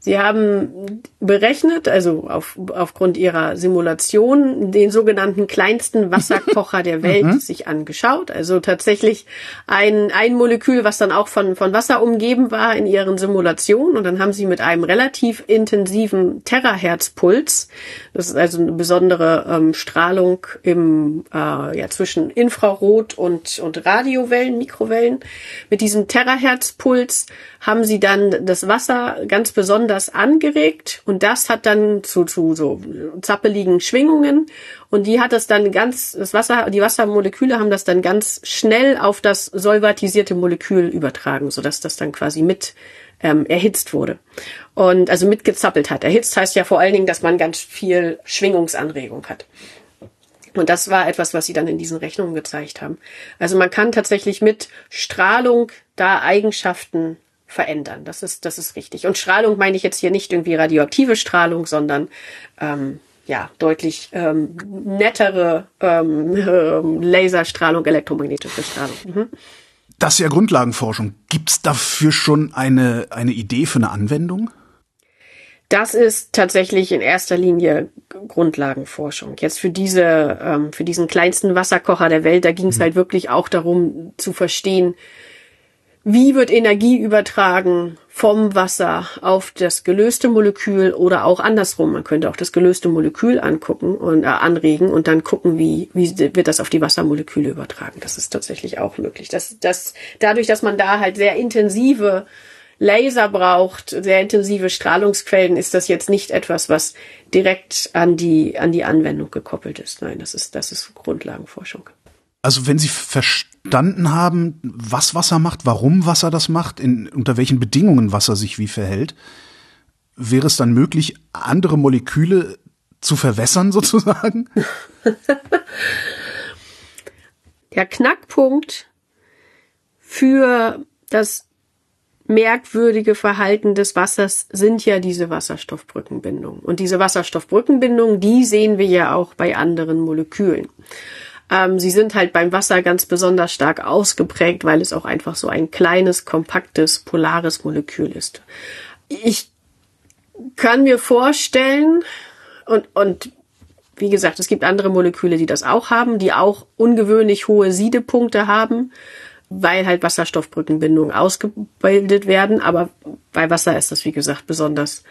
Sie haben berechnet, also auf, aufgrund ihrer Simulation, den sogenannten kleinsten Wasserkocher der Welt mhm. sich angeschaut. Also tatsächlich ein, ein Molekül, was dann auch von, von Wasser umgeben war in ihren Simulationen. Und dann haben sie mit einem relativ intensiven Terahertzpuls, das ist also eine besondere ähm, Strahlung im, äh, ja, zwischen Infrarot und, und Radiowellen, Mikrowellen, mit diesem Terahertzpuls haben sie dann das Wasser ganz besonders anders angeregt und das hat dann zu, zu so zappeligen Schwingungen und die hat das dann ganz, das Wasser, die Wassermoleküle haben das dann ganz schnell auf das solvatisierte Molekül übertragen, sodass das dann quasi mit ähm, erhitzt wurde und also mitgezappelt hat. Erhitzt heißt ja vor allen Dingen, dass man ganz viel Schwingungsanregung hat. Und das war etwas, was sie dann in diesen Rechnungen gezeigt haben. Also man kann tatsächlich mit Strahlung da Eigenschaften verändern. Das ist, das ist richtig. Und Strahlung meine ich jetzt hier nicht irgendwie radioaktive Strahlung, sondern ähm, ja deutlich ähm, nettere ähm, äh, Laserstrahlung, elektromagnetische Strahlung. Mhm. Das ist ja Grundlagenforschung. Gibt's dafür schon eine, eine Idee für eine Anwendung? Das ist tatsächlich in erster Linie Grundlagenforschung. Jetzt für diese, ähm, für diesen kleinsten Wasserkocher der Welt, da ging es mhm. halt wirklich auch darum zu verstehen, wie wird Energie übertragen vom Wasser auf das gelöste Molekül oder auch andersrum. Man könnte auch das gelöste Molekül angucken und äh, anregen und dann gucken, wie, wie wird das auf die Wassermoleküle übertragen. Das ist tatsächlich auch möglich. Das, das, dadurch, dass man da halt sehr intensive Laser braucht, sehr intensive Strahlungsquellen, ist das jetzt nicht etwas, was direkt an die, an die Anwendung gekoppelt ist. Nein, das ist, das ist Grundlagenforschung. Also wenn Sie verstanden haben, was Wasser macht, warum Wasser das macht, in, unter welchen Bedingungen Wasser sich wie verhält, wäre es dann möglich, andere Moleküle zu verwässern sozusagen? Der Knackpunkt für das merkwürdige Verhalten des Wassers sind ja diese Wasserstoffbrückenbindungen. Und diese Wasserstoffbrückenbindungen, die sehen wir ja auch bei anderen Molekülen. Ähm, sie sind halt beim Wasser ganz besonders stark ausgeprägt, weil es auch einfach so ein kleines, kompaktes, polares Molekül ist. Ich kann mir vorstellen, und, und wie gesagt, es gibt andere Moleküle, die das auch haben, die auch ungewöhnlich hohe Siedepunkte haben weil halt Wasserstoffbrückenbindungen ausgebildet werden. Aber bei Wasser ist das, wie gesagt, besonders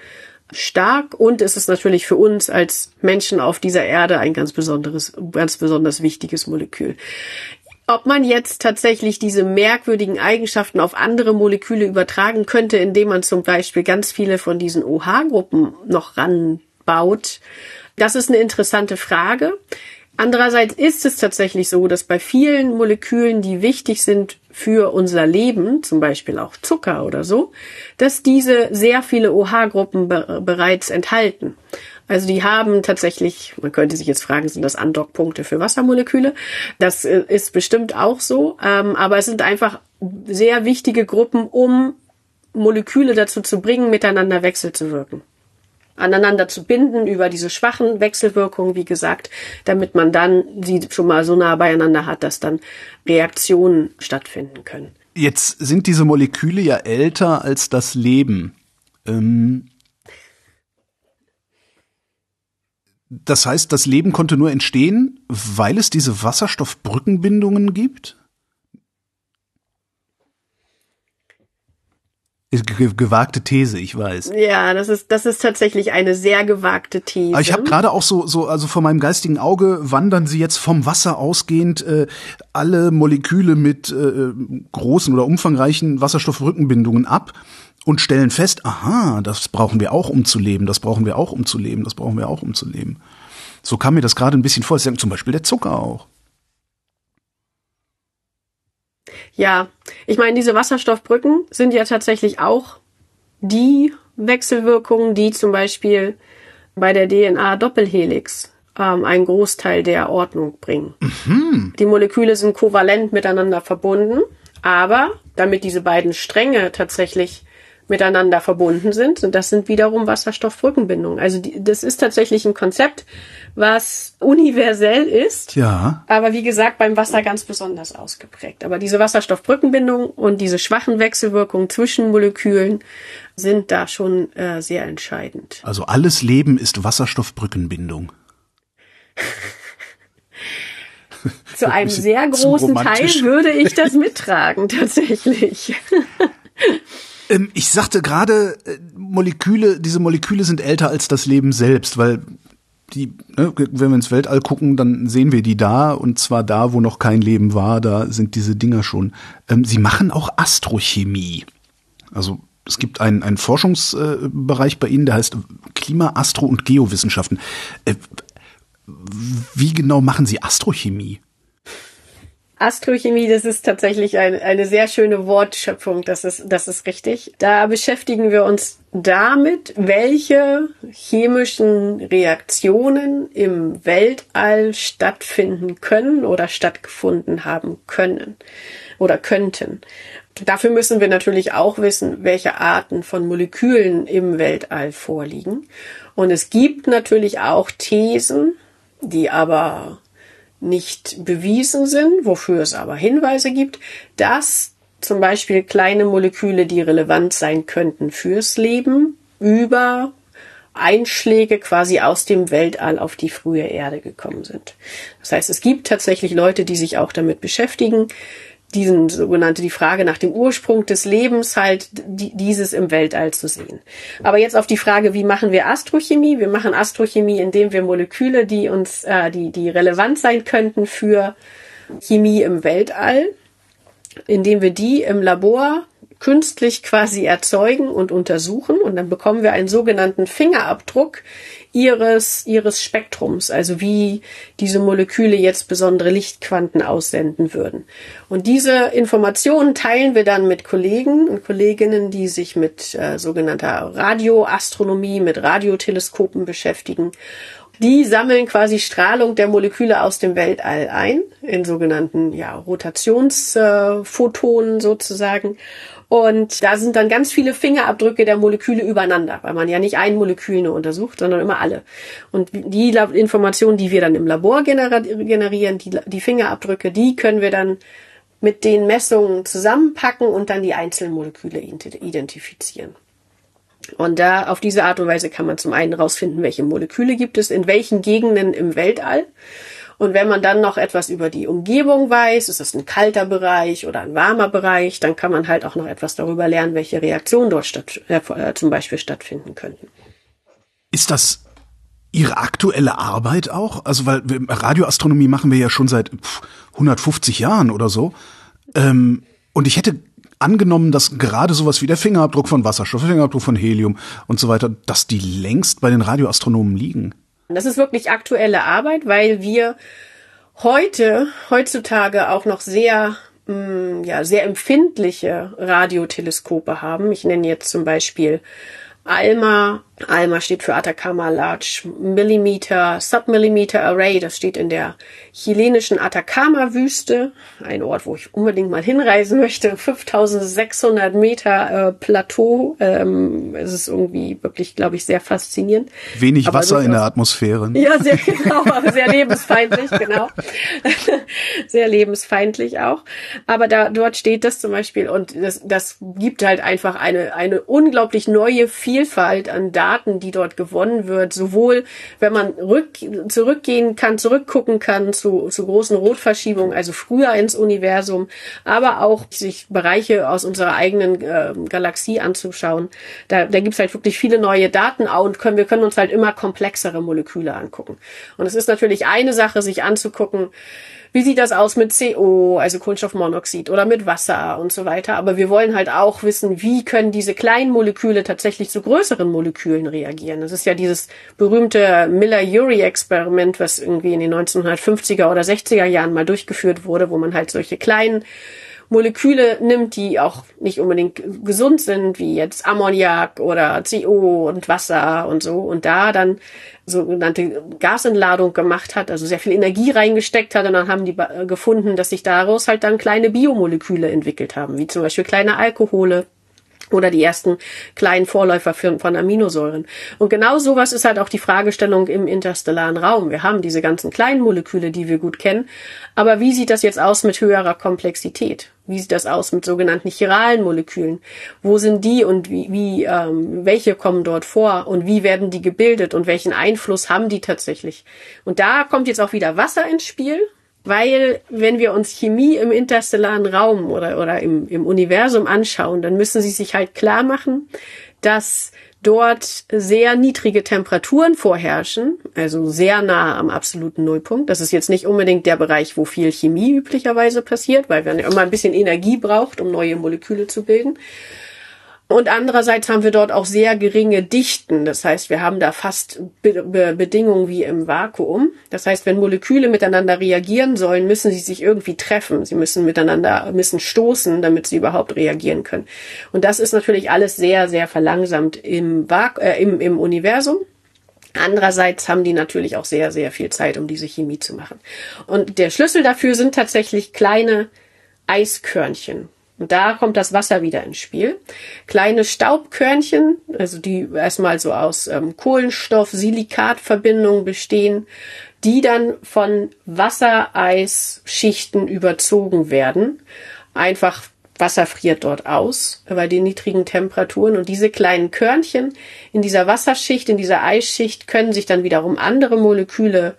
stark und es ist natürlich für uns als Menschen auf dieser Erde ein ganz besonderes, ganz besonders wichtiges Molekül. Ob man jetzt tatsächlich diese merkwürdigen Eigenschaften auf andere Moleküle übertragen könnte, indem man zum Beispiel ganz viele von diesen OH-Gruppen noch ranbaut, das ist eine interessante Frage. Andererseits ist es tatsächlich so, dass bei vielen Molekülen, die wichtig sind für unser Leben, zum Beispiel auch Zucker oder so, dass diese sehr viele OH-Gruppen be bereits enthalten. Also die haben tatsächlich, man könnte sich jetzt fragen, sind das Andockpunkte für Wassermoleküle? Das äh, ist bestimmt auch so, ähm, aber es sind einfach sehr wichtige Gruppen, um Moleküle dazu zu bringen, miteinander wechselzuwirken aneinander zu binden über diese schwachen Wechselwirkungen, wie gesagt, damit man dann sie schon mal so nah beieinander hat, dass dann Reaktionen stattfinden können. Jetzt sind diese Moleküle ja älter als das Leben. Ähm das heißt, das Leben konnte nur entstehen, weil es diese Wasserstoffbrückenbindungen gibt? Gewagte These, ich weiß. Ja, das ist das ist tatsächlich eine sehr gewagte These. Aber ich habe gerade auch so so also vor meinem geistigen Auge wandern sie jetzt vom Wasser ausgehend äh, alle Moleküle mit äh, großen oder umfangreichen Wasserstoffrückenbindungen ab und stellen fest, aha, das brauchen wir auch um zu leben, das brauchen wir auch um zu leben, das brauchen wir auch um zu leben. So kam mir das gerade ein bisschen vor, zum Beispiel der Zucker auch. Ja, ich meine, diese Wasserstoffbrücken sind ja tatsächlich auch die Wechselwirkungen, die zum Beispiel bei der DNA-Doppelhelix ähm, einen Großteil der Ordnung bringen. Mhm. Die Moleküle sind kovalent miteinander verbunden, aber damit diese beiden Stränge tatsächlich miteinander verbunden sind. Und das sind wiederum Wasserstoffbrückenbindungen. Also die, das ist tatsächlich ein Konzept, was universell ist. Ja. Aber wie gesagt, beim Wasser ganz besonders ausgeprägt. Aber diese Wasserstoffbrückenbindung und diese schwachen Wechselwirkungen zwischen Molekülen sind da schon äh, sehr entscheidend. Also alles Leben ist Wasserstoffbrückenbindung. Zu einem sehr großen Teil würde ich das mittragen, tatsächlich. Ähm, ich sagte gerade, äh, Moleküle, diese Moleküle sind älter als das Leben selbst, weil die, ne, wenn wir ins Weltall gucken, dann sehen wir die da und zwar da, wo noch kein Leben war, da sind diese Dinger schon. Ähm, sie machen auch Astrochemie. Also es gibt einen, einen Forschungsbereich bei Ihnen, der heißt Klima, Astro- und Geowissenschaften. Äh, wie genau machen Sie Astrochemie? Astrochemie, das ist tatsächlich eine, eine sehr schöne Wortschöpfung, das ist, das ist richtig. Da beschäftigen wir uns damit, welche chemischen Reaktionen im Weltall stattfinden können oder stattgefunden haben können oder könnten. Dafür müssen wir natürlich auch wissen, welche Arten von Molekülen im Weltall vorliegen. Und es gibt natürlich auch Thesen, die aber nicht bewiesen sind, wofür es aber Hinweise gibt, dass zum Beispiel kleine Moleküle, die relevant sein könnten fürs Leben, über Einschläge quasi aus dem Weltall auf die frühe Erde gekommen sind. Das heißt, es gibt tatsächlich Leute, die sich auch damit beschäftigen, diesen sogenannte die Frage nach dem Ursprung des Lebens halt die, dieses im Weltall zu sehen. Aber jetzt auf die Frage, wie machen wir Astrochemie? Wir machen Astrochemie, indem wir Moleküle, die uns äh, die die relevant sein könnten für Chemie im Weltall, indem wir die im Labor künstlich quasi erzeugen und untersuchen und dann bekommen wir einen sogenannten Fingerabdruck ihres, ihres Spektrums, also wie diese Moleküle jetzt besondere Lichtquanten aussenden würden. Und diese Informationen teilen wir dann mit Kollegen und Kolleginnen, die sich mit äh, sogenannter Radioastronomie, mit Radioteleskopen beschäftigen. Die sammeln quasi Strahlung der Moleküle aus dem Weltall ein, in sogenannten ja, Rotationsphotonen sozusagen und da sind dann ganz viele Fingerabdrücke der Moleküle übereinander, weil man ja nicht ein Molekül nur untersucht, sondern immer alle. Und die Informationen, die wir dann im Labor generieren, die, die Fingerabdrücke, die können wir dann mit den Messungen zusammenpacken und dann die einzelnen Moleküle identifizieren. Und da auf diese Art und Weise kann man zum einen rausfinden, welche Moleküle gibt es in welchen Gegenden im Weltall und wenn man dann noch etwas über die Umgebung weiß, ist es ein kalter Bereich oder ein warmer Bereich, dann kann man halt auch noch etwas darüber lernen, welche Reaktionen dort statt, äh, zum Beispiel stattfinden könnten. Ist das Ihre aktuelle Arbeit auch? Also, weil Radioastronomie machen wir ja schon seit 150 Jahren oder so. Ähm, und ich hätte angenommen, dass gerade sowas wie der Fingerabdruck von Wasserstoff, der Fingerabdruck von Helium und so weiter, dass die längst bei den Radioastronomen liegen. Das ist wirklich aktuelle Arbeit, weil wir heute, heutzutage auch noch sehr, mm, ja, sehr empfindliche Radioteleskope haben. Ich nenne jetzt zum Beispiel ALMA. ALMA steht für Atacama Large Millimeter Submillimeter Array. Das steht in der chilenischen Atacama-Wüste. Ein Ort, wo ich unbedingt mal hinreisen möchte. 5600 Meter äh, Plateau. Ähm, es ist irgendwie wirklich, glaube ich, sehr faszinierend. Wenig aber Wasser in der Atmosphäre. Ja, sehr genau, aber sehr lebensfeindlich, genau. sehr lebensfeindlich auch. Aber da, dort steht das zum Beispiel und das, das gibt halt einfach eine, eine unglaublich neue Vielfalt an Daten, die dort gewonnen wird, sowohl wenn man rück, zurückgehen kann, zurückgucken kann zu, zu großen Rotverschiebungen, also früher ins Universum, aber auch sich Bereiche aus unserer eigenen äh, Galaxie anzuschauen. Da, da gibt's halt wirklich viele neue Daten und können, wir können uns halt immer komplexere Moleküle angucken. Und es ist natürlich eine Sache, sich anzugucken, wie sieht das aus mit CO, also Kohlenstoffmonoxid oder mit Wasser und so weiter. Aber wir wollen halt auch wissen, wie können diese kleinen Moleküle tatsächlich zu größeren Molekülen reagieren. Das ist ja dieses berühmte Miller-Urey-Experiment, was irgendwie in den 1950er oder 60er Jahren mal durchgeführt wurde, wo man halt solche kleinen Moleküle nimmt, die auch nicht unbedingt gesund sind, wie jetzt Ammoniak oder CO und Wasser und so, und da dann sogenannte Gasentladung gemacht hat, also sehr viel Energie reingesteckt hat, und dann haben die gefunden, dass sich daraus halt dann kleine Biomoleküle entwickelt haben, wie zum Beispiel kleine Alkohole oder die ersten kleinen Vorläufer von Aminosäuren. Und genau sowas ist halt auch die Fragestellung im interstellaren Raum. Wir haben diese ganzen kleinen Moleküle, die wir gut kennen, aber wie sieht das jetzt aus mit höherer Komplexität? Wie sieht das aus mit sogenannten chiralen Molekülen? Wo sind die und wie, wie ähm, welche kommen dort vor und wie werden die gebildet und welchen Einfluss haben die tatsächlich? Und da kommt jetzt auch wieder Wasser ins Spiel, weil wenn wir uns Chemie im interstellaren Raum oder, oder im, im Universum anschauen, dann müssen Sie sich halt klar machen, dass dort sehr niedrige Temperaturen vorherrschen, also sehr nah am absoluten Nullpunkt. Das ist jetzt nicht unbedingt der Bereich, wo viel Chemie üblicherweise passiert, weil man ja immer ein bisschen Energie braucht, um neue Moleküle zu bilden. Und andererseits haben wir dort auch sehr geringe Dichten. Das heißt, wir haben da fast Be Be Bedingungen wie im Vakuum. Das heißt, wenn Moleküle miteinander reagieren sollen, müssen sie sich irgendwie treffen. Sie müssen miteinander, müssen stoßen, damit sie überhaupt reagieren können. Und das ist natürlich alles sehr, sehr verlangsamt im, Vaku äh, im, im Universum. Andererseits haben die natürlich auch sehr, sehr viel Zeit, um diese Chemie zu machen. Und der Schlüssel dafür sind tatsächlich kleine Eiskörnchen. Und da kommt das Wasser wieder ins Spiel. Kleine Staubkörnchen, also die erstmal so aus ähm, Kohlenstoff-Silikat-Verbindungen bestehen, die dann von Wassereisschichten überzogen werden. Einfach Wasser friert dort aus bei den niedrigen Temperaturen und diese kleinen Körnchen in dieser Wasserschicht, in dieser Eisschicht können sich dann wiederum andere Moleküle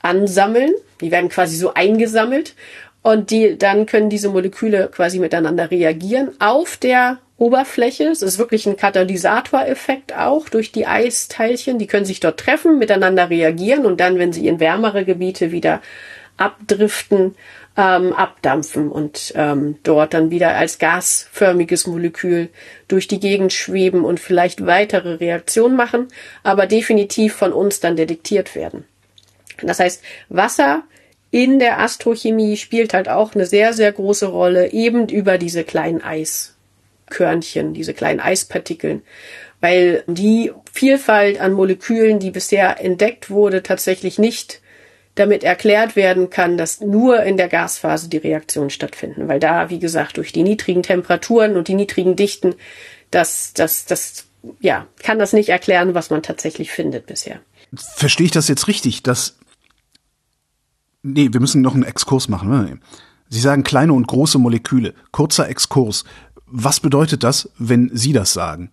ansammeln. Die werden quasi so eingesammelt und die, dann können diese Moleküle quasi miteinander reagieren auf der Oberfläche. Es ist wirklich ein Katalysatoreffekt auch durch die Eisteilchen. Die können sich dort treffen, miteinander reagieren und dann, wenn sie in wärmere Gebiete wieder abdriften, ähm, abdampfen und ähm, dort dann wieder als gasförmiges Molekül durch die Gegend schweben und vielleicht weitere Reaktionen machen, aber definitiv von uns dann detektiert werden. Das heißt, Wasser in der Astrochemie spielt halt auch eine sehr, sehr große Rolle, eben über diese kleinen Eiskörnchen, diese kleinen Eispartikeln, weil die Vielfalt an Molekülen, die bisher entdeckt wurde, tatsächlich nicht damit erklärt werden kann, dass nur in der Gasphase die Reaktionen stattfinden, weil da, wie gesagt, durch die niedrigen Temperaturen und die niedrigen Dichten, das, das, das, ja, kann das nicht erklären, was man tatsächlich findet bisher. Verstehe ich das jetzt richtig, dass Nee, wir müssen noch einen Exkurs machen. Sie sagen kleine und große Moleküle. Kurzer Exkurs. Was bedeutet das, wenn Sie das sagen?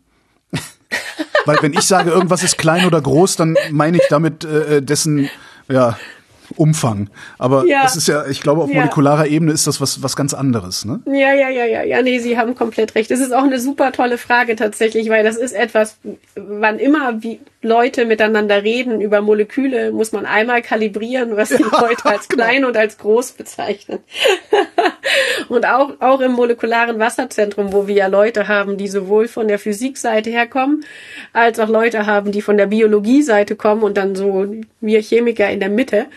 Weil wenn ich sage, irgendwas ist klein oder groß, dann meine ich damit äh, dessen ja, Umfang. Aber ja. das ist ja, ich glaube, auf ja. molekularer Ebene ist das was, was ganz anderes, ne? Ja, ja, ja, ja, ja, nee, Sie haben komplett recht. Das ist auch eine super tolle Frage tatsächlich, weil das ist etwas, wann immer wie Leute miteinander reden über Moleküle, muss man einmal kalibrieren, was die Leute als genau. klein und als groß bezeichnen. und auch, auch im molekularen Wasserzentrum, wo wir ja Leute haben, die sowohl von der Physikseite herkommen, als auch Leute haben, die von der Biologieseite kommen und dann so wir Chemiker in der Mitte.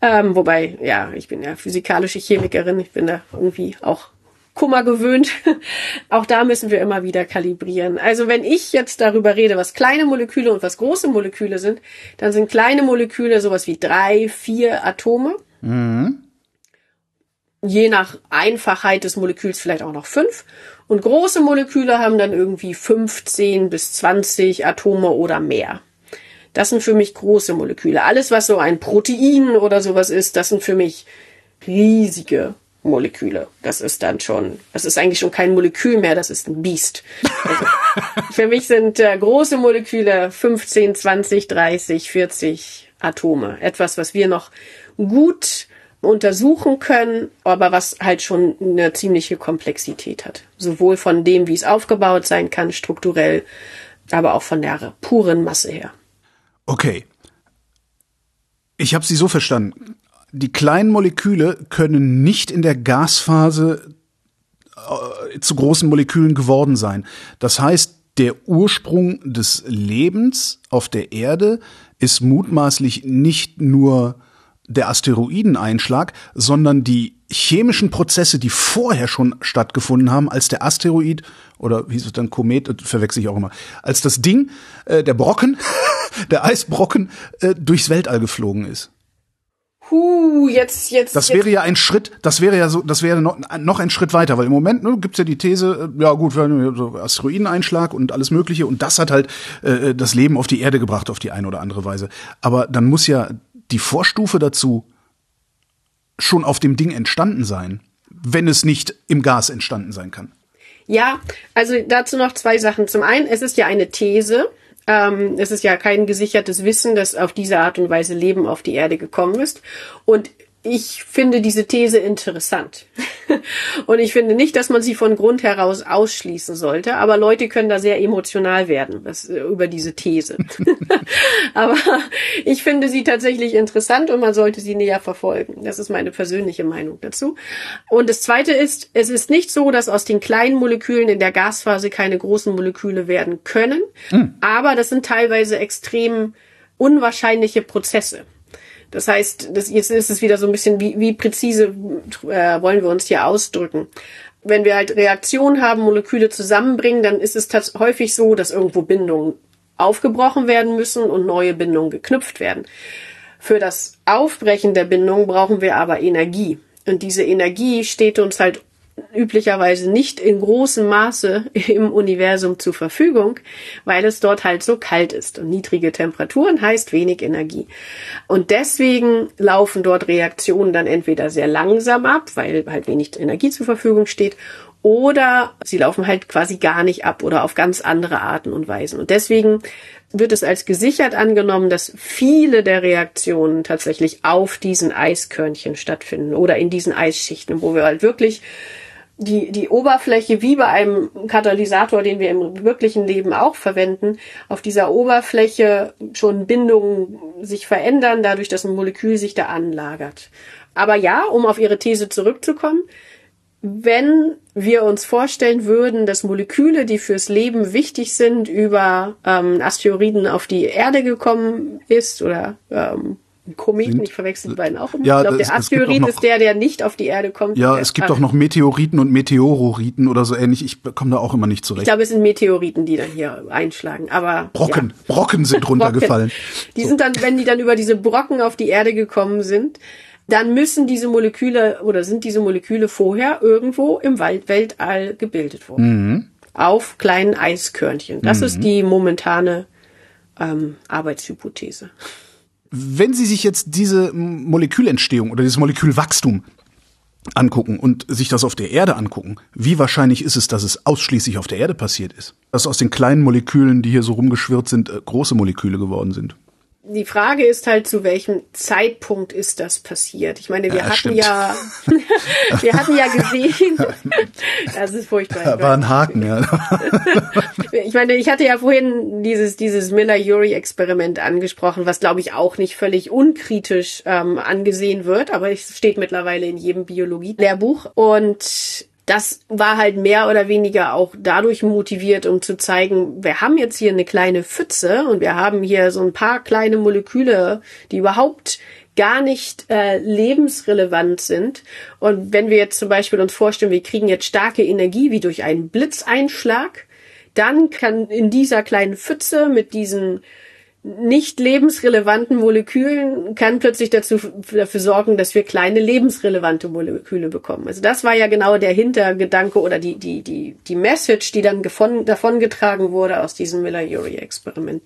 Ähm, wobei, ja, ich bin ja physikalische Chemikerin, ich bin da irgendwie auch Kummer gewöhnt. Auch da müssen wir immer wieder kalibrieren. Also wenn ich jetzt darüber rede, was kleine Moleküle und was große Moleküle sind, dann sind kleine Moleküle sowas wie drei, vier Atome. Mhm. Je nach Einfachheit des Moleküls vielleicht auch noch fünf. Und große Moleküle haben dann irgendwie 15 bis 20 Atome oder mehr. Das sind für mich große Moleküle. Alles, was so ein Protein oder sowas ist, das sind für mich riesige Moleküle. Das ist dann schon, das ist eigentlich schon kein Molekül mehr, das ist ein Biest. Also, für mich sind äh, große Moleküle 15, 20, 30, 40 Atome. Etwas, was wir noch gut untersuchen können, aber was halt schon eine ziemliche Komplexität hat. Sowohl von dem, wie es aufgebaut sein kann, strukturell, aber auch von der puren Masse her. Okay. Ich habe Sie so verstanden. Die kleinen Moleküle können nicht in der Gasphase äh, zu großen Molekülen geworden sein. Das heißt, der Ursprung des Lebens auf der Erde ist mutmaßlich nicht nur der Asteroideneinschlag, sondern die chemischen Prozesse, die vorher schon stattgefunden haben, als der Asteroid oder wie hieß es dann Komet, verwechsel ich auch immer, als das Ding, äh, der Brocken der Eisbrocken äh, durchs Weltall geflogen ist. Huh, jetzt, jetzt. Das jetzt. wäre ja ein Schritt, das wäre ja so, das wäre noch, noch ein Schritt weiter, weil im Moment ne, gibt's ja die These, äh, ja gut, so Asteroideneinschlag und alles Mögliche und das hat halt äh, das Leben auf die Erde gebracht auf die eine oder andere Weise. Aber dann muss ja die Vorstufe dazu schon auf dem Ding entstanden sein, wenn es nicht im Gas entstanden sein kann. Ja, also dazu noch zwei Sachen. Zum einen, es ist ja eine These. Ähm, es ist ja kein gesichertes Wissen, dass auf diese Art und Weise Leben auf die Erde gekommen ist. Und ich finde diese These interessant. und ich finde nicht, dass man sie von Grund heraus ausschließen sollte, aber Leute können da sehr emotional werden was, äh, über diese These. aber ich finde sie tatsächlich interessant und man sollte sie näher verfolgen. Das ist meine persönliche Meinung dazu. Und das Zweite ist, es ist nicht so, dass aus den kleinen Molekülen in der Gasphase keine großen Moleküle werden können, mhm. aber das sind teilweise extrem unwahrscheinliche Prozesse. Das heißt, das, jetzt ist es wieder so ein bisschen, wie, wie präzise äh, wollen wir uns hier ausdrücken. Wenn wir halt Reaktionen haben, Moleküle zusammenbringen, dann ist es häufig so, dass irgendwo Bindungen aufgebrochen werden müssen und neue Bindungen geknüpft werden. Für das Aufbrechen der Bindung brauchen wir aber Energie. Und diese Energie steht uns halt üblicherweise nicht in großem Maße im Universum zur Verfügung, weil es dort halt so kalt ist. Und niedrige Temperaturen heißt wenig Energie. Und deswegen laufen dort Reaktionen dann entweder sehr langsam ab, weil halt wenig Energie zur Verfügung steht, oder sie laufen halt quasi gar nicht ab oder auf ganz andere Arten und Weisen. Und deswegen wird es als gesichert angenommen, dass viele der Reaktionen tatsächlich auf diesen Eiskörnchen stattfinden oder in diesen Eisschichten, wo wir halt wirklich die, die Oberfläche, wie bei einem Katalysator, den wir im wirklichen Leben auch verwenden, auf dieser Oberfläche schon Bindungen sich verändern, dadurch, dass ein Molekül sich da anlagert. Aber ja, um auf Ihre These zurückzukommen, wenn wir uns vorstellen würden, dass Moleküle, die fürs Leben wichtig sind, über ähm, Asteroiden auf die Erde gekommen ist oder ähm, Kometen, sind, ich verwechsel die beiden auch immer. Ja, ich glaube, der Asteroid noch, ist der, der nicht auf die Erde kommt. Ja, es gibt auch noch Meteoriten und Meteororiten oder so ähnlich. Ich komme da auch immer nicht zurecht. Ich glaube, es sind Meteoriten, die dann hier einschlagen. Aber Brocken, ja. Brocken sind runtergefallen. Die so. sind dann, wenn die dann über diese Brocken auf die Erde gekommen sind, dann müssen diese Moleküle oder sind diese Moleküle vorher irgendwo im Wald Weltall gebildet worden. Mhm. Auf kleinen Eiskörnchen. Das mhm. ist die momentane ähm, Arbeitshypothese. Wenn Sie sich jetzt diese Molekülentstehung oder dieses Molekülwachstum angucken und sich das auf der Erde angucken, wie wahrscheinlich ist es, dass es ausschließlich auf der Erde passiert ist? Dass aus den kleinen Molekülen, die hier so rumgeschwirrt sind, äh, große Moleküle geworden sind? Die Frage ist halt, zu welchem Zeitpunkt ist das passiert? Ich meine, wir ja, hatten stimmt. ja, wir hatten ja gesehen, das ist furchtbar. Da war ein Haken, ja. ich meine, ich hatte ja vorhin dieses, dieses Miller-Urey-Experiment angesprochen, was glaube ich auch nicht völlig unkritisch ähm, angesehen wird, aber es steht mittlerweile in jedem Biologie-Lehrbuch und das war halt mehr oder weniger auch dadurch motiviert, um zu zeigen, wir haben jetzt hier eine kleine Pfütze und wir haben hier so ein paar kleine Moleküle, die überhaupt gar nicht äh, lebensrelevant sind. Und wenn wir jetzt zum Beispiel uns vorstellen, wir kriegen jetzt starke Energie wie durch einen Blitzeinschlag, dann kann in dieser kleinen Pfütze mit diesen nicht lebensrelevanten Molekülen kann plötzlich dazu, dafür sorgen, dass wir kleine lebensrelevante Moleküle bekommen. Also das war ja genau der Hintergedanke oder die, die, die, die Message, die dann davon, davongetragen wurde aus diesem Miller-Urey-Experiment.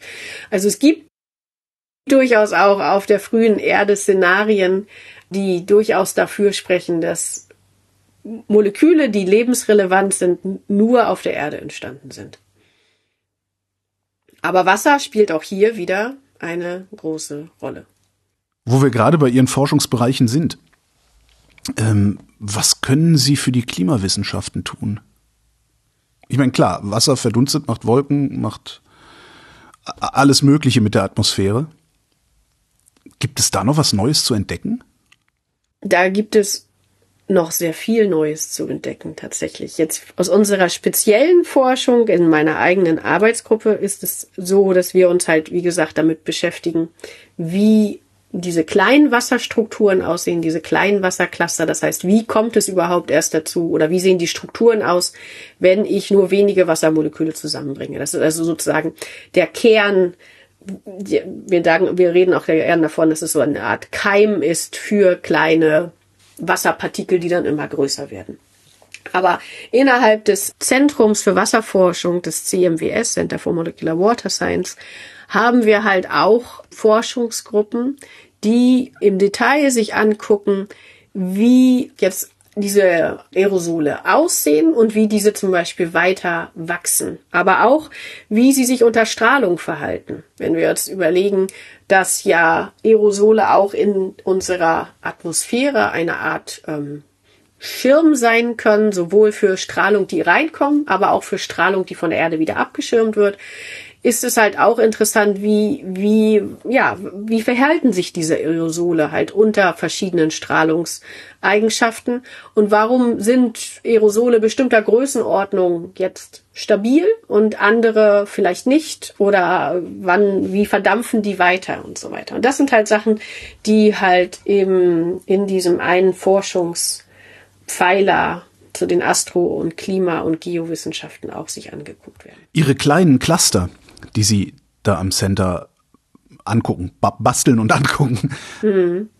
Also es gibt durchaus auch auf der frühen Erde Szenarien, die durchaus dafür sprechen, dass Moleküle, die lebensrelevant sind, nur auf der Erde entstanden sind. Aber Wasser spielt auch hier wieder eine große Rolle. Wo wir gerade bei Ihren Forschungsbereichen sind, ähm, was können Sie für die Klimawissenschaften tun? Ich meine, klar, Wasser verdunstet, macht Wolken, macht alles Mögliche mit der Atmosphäre. Gibt es da noch was Neues zu entdecken? Da gibt es noch sehr viel Neues zu entdecken tatsächlich. Jetzt aus unserer speziellen Forschung in meiner eigenen Arbeitsgruppe ist es so, dass wir uns halt, wie gesagt, damit beschäftigen, wie diese kleinen Wasserstrukturen aussehen, diese kleinen Wassercluster. Das heißt, wie kommt es überhaupt erst dazu oder wie sehen die Strukturen aus, wenn ich nur wenige Wassermoleküle zusammenbringe? Das ist also sozusagen der Kern. Wir sagen, wir reden auch gerne davon, dass es so eine Art Keim ist für kleine Wasserpartikel, die dann immer größer werden. Aber innerhalb des Zentrums für Wasserforschung des CMWS, Center for Molecular Water Science, haben wir halt auch Forschungsgruppen, die im Detail sich angucken, wie jetzt diese Aerosole aussehen und wie diese zum Beispiel weiter wachsen. Aber auch, wie sie sich unter Strahlung verhalten. Wenn wir jetzt überlegen, dass ja Aerosole auch in unserer Atmosphäre eine Art ähm, Schirm sein können, sowohl für Strahlung, die reinkommen, aber auch für Strahlung, die von der Erde wieder abgeschirmt wird, ist es halt auch interessant, wie, wie, ja, wie verhalten sich diese Aerosole halt unter verschiedenen Strahlungseigenschaften und warum sind Aerosole bestimmter Größenordnung jetzt stabil und andere vielleicht nicht oder wann, wie verdampfen die weiter und so weiter. Und das sind halt Sachen, die halt eben in diesem einen Forschungs Pfeiler zu den Astro- und Klima- und Geowissenschaften auch sich angeguckt werden. Ihre kleinen Cluster, die Sie da am Center angucken, basteln und angucken, mhm.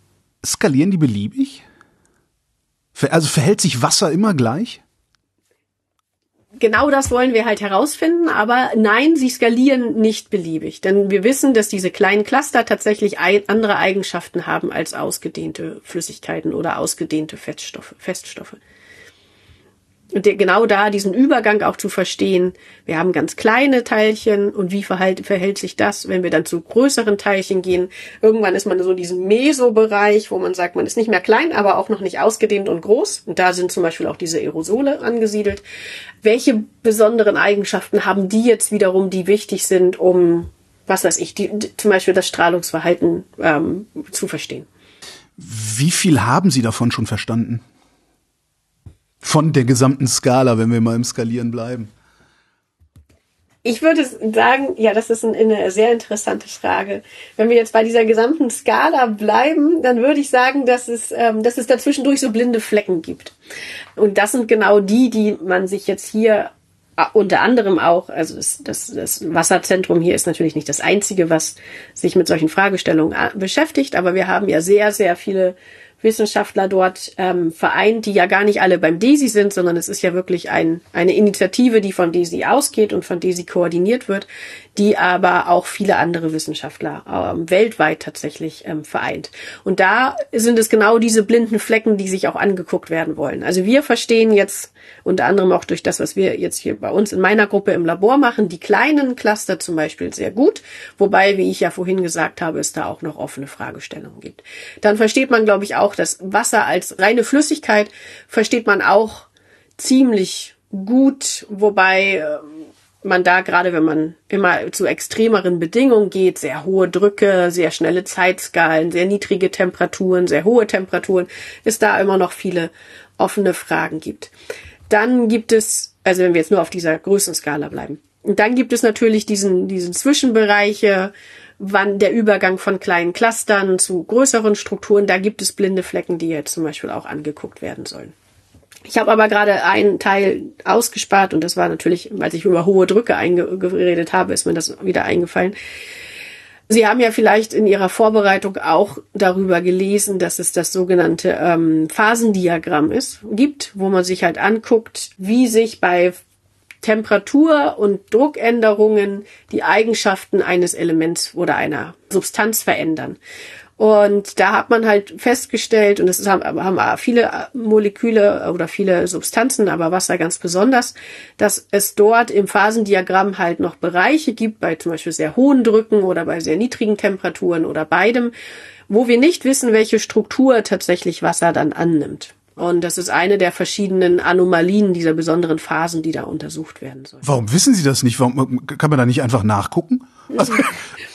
skalieren die beliebig? Also verhält sich Wasser immer gleich? genau das wollen wir halt herausfinden, aber nein, sie skalieren nicht beliebig, denn wir wissen, dass diese kleinen Cluster tatsächlich andere Eigenschaften haben als ausgedehnte Flüssigkeiten oder ausgedehnte Feststoffe. Feststoffe. Und der, genau da diesen Übergang auch zu verstehen. Wir haben ganz kleine Teilchen und wie verhält, verhält sich das, wenn wir dann zu größeren Teilchen gehen? Irgendwann ist man so in diesem Meso-Bereich, wo man sagt, man ist nicht mehr klein, aber auch noch nicht ausgedehnt und groß. Und da sind zum Beispiel auch diese Aerosole angesiedelt. Welche besonderen Eigenschaften haben die jetzt wiederum, die wichtig sind, um, was weiß ich, die, zum Beispiel das Strahlungsverhalten ähm, zu verstehen? Wie viel haben Sie davon schon verstanden? Von der gesamten Skala, wenn wir mal im Skalieren bleiben. Ich würde sagen, ja, das ist eine sehr interessante Frage. Wenn wir jetzt bei dieser gesamten Skala bleiben, dann würde ich sagen, dass es, ähm, dass es dazwischendurch so blinde Flecken gibt. Und das sind genau die, die man sich jetzt hier äh, unter anderem auch, also das, das, Wasserzentrum hier ist natürlich nicht das einzige, was sich mit solchen Fragestellungen äh, beschäftigt, aber wir haben ja sehr, sehr viele Wissenschaftler dort ähm, vereint, die ja gar nicht alle beim DESI sind, sondern es ist ja wirklich ein, eine Initiative, die von DESI ausgeht und von DESI koordiniert wird, die aber auch viele andere Wissenschaftler ähm, weltweit tatsächlich ähm, vereint. Und da sind es genau diese blinden Flecken, die sich auch angeguckt werden wollen. Also wir verstehen jetzt unter anderem auch durch das, was wir jetzt hier bei uns in meiner Gruppe im Labor machen, die kleinen Cluster zum Beispiel sehr gut, wobei, wie ich ja vorhin gesagt habe, es da auch noch offene Fragestellungen gibt. Dann versteht man, glaube ich, auch das Wasser als reine Flüssigkeit, versteht man auch ziemlich gut, wobei ähm, man da gerade, wenn man immer zu extremeren Bedingungen geht, sehr hohe Drücke, sehr schnelle Zeitskalen, sehr niedrige Temperaturen, sehr hohe Temperaturen, es da immer noch viele offene Fragen gibt. Dann gibt es, also wenn wir jetzt nur auf dieser Größenskala bleiben, und dann gibt es natürlich diesen, diesen Zwischenbereiche, wann der Übergang von kleinen Clustern zu größeren Strukturen, da gibt es blinde Flecken, die jetzt zum Beispiel auch angeguckt werden sollen. Ich habe aber gerade einen Teil ausgespart und das war natürlich, als ich über hohe Drücke eingeredet habe, ist mir das wieder eingefallen. Sie haben ja vielleicht in Ihrer Vorbereitung auch darüber gelesen, dass es das sogenannte ähm, Phasendiagramm ist, gibt, wo man sich halt anguckt, wie sich bei Temperatur- und Druckänderungen die Eigenschaften eines Elements oder einer Substanz verändern. Und da hat man halt festgestellt, und es haben, haben viele Moleküle oder viele Substanzen, aber Wasser ganz besonders, dass es dort im Phasendiagramm halt noch Bereiche gibt, bei zum Beispiel sehr hohen Drücken oder bei sehr niedrigen Temperaturen oder beidem, wo wir nicht wissen, welche Struktur tatsächlich Wasser dann annimmt. Und das ist eine der verschiedenen Anomalien dieser besonderen Phasen, die da untersucht werden sollen. Warum wissen Sie das nicht? Warum kann man da nicht einfach nachgucken? Also,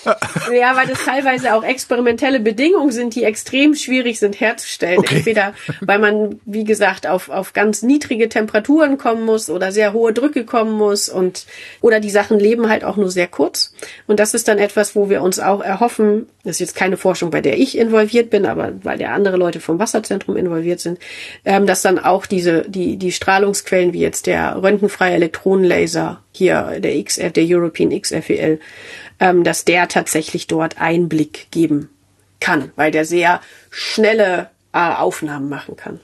ja, weil das teilweise auch experimentelle Bedingungen sind, die extrem schwierig sind herzustellen. Okay. Entweder weil man, wie gesagt, auf, auf ganz niedrige Temperaturen kommen muss oder sehr hohe Drücke kommen muss und oder die Sachen leben halt auch nur sehr kurz. Und das ist dann etwas, wo wir uns auch erhoffen, das ist jetzt keine Forschung, bei der ich involviert bin, aber weil der andere Leute vom Wasserzentrum involviert sind, ähm, dass dann auch diese, die, die Strahlungsquellen wie jetzt der röntgenfreie Elektronenlaser hier, der XF, der European XFEL, ähm, dass der tatsächlich dort Einblick geben kann, weil der sehr schnelle äh, Aufnahmen machen kann.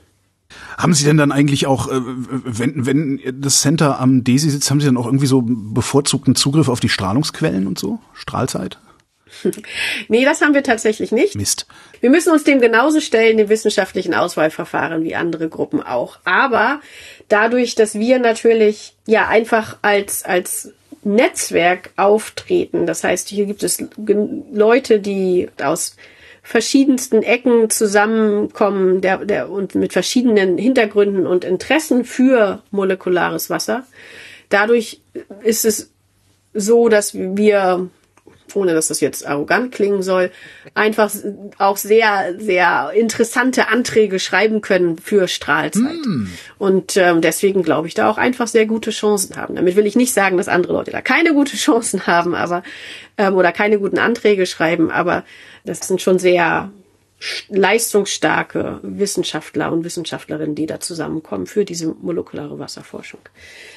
Haben Sie denn dann eigentlich auch, äh, wenn, wenn das Center am DESI sitzt, haben Sie dann auch irgendwie so bevorzugten Zugriff auf die Strahlungsquellen und so? Strahlzeit? nee, das haben wir tatsächlich nicht. Mist. Wir müssen uns dem genauso stellen, dem wissenschaftlichen Auswahlverfahren wie andere Gruppen auch. Aber dadurch, dass wir natürlich ja einfach als, als Netzwerk auftreten, das heißt, hier gibt es Leute, die aus verschiedensten Ecken zusammenkommen der, der, und mit verschiedenen Hintergründen und Interessen für molekulares Wasser. Dadurch ist es so, dass wir ohne dass das jetzt arrogant klingen soll, einfach auch sehr, sehr interessante Anträge schreiben können für Strahlzeit. Mm. Und ähm, deswegen glaube ich, da auch einfach sehr gute Chancen haben. Damit will ich nicht sagen, dass andere Leute da keine gute Chancen haben, aber ähm, oder keine guten Anträge schreiben, aber das sind schon sehr leistungsstarke Wissenschaftler und Wissenschaftlerinnen, die da zusammenkommen für diese molekulare Wasserforschung.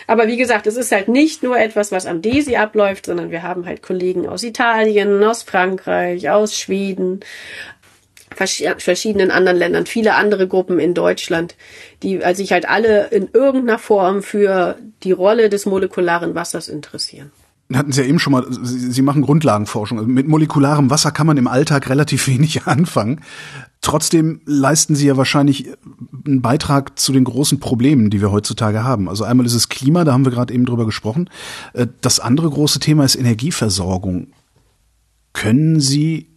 Aber wie gesagt, es ist halt nicht nur etwas, was am DESI abläuft, sondern wir haben halt Kollegen aus Italien, aus Frankreich, aus Schweden, verschiedenen anderen Ländern, viele andere Gruppen in Deutschland, die also sich halt alle in irgendeiner Form für die Rolle des molekularen Wassers interessieren hatten Sie ja eben schon mal, Sie, Sie machen Grundlagenforschung. Also mit molekularem Wasser kann man im Alltag relativ wenig anfangen. Trotzdem leisten Sie ja wahrscheinlich einen Beitrag zu den großen Problemen, die wir heutzutage haben. Also einmal ist es Klima, da haben wir gerade eben drüber gesprochen. Äh, das andere große Thema ist Energieversorgung. Können Sie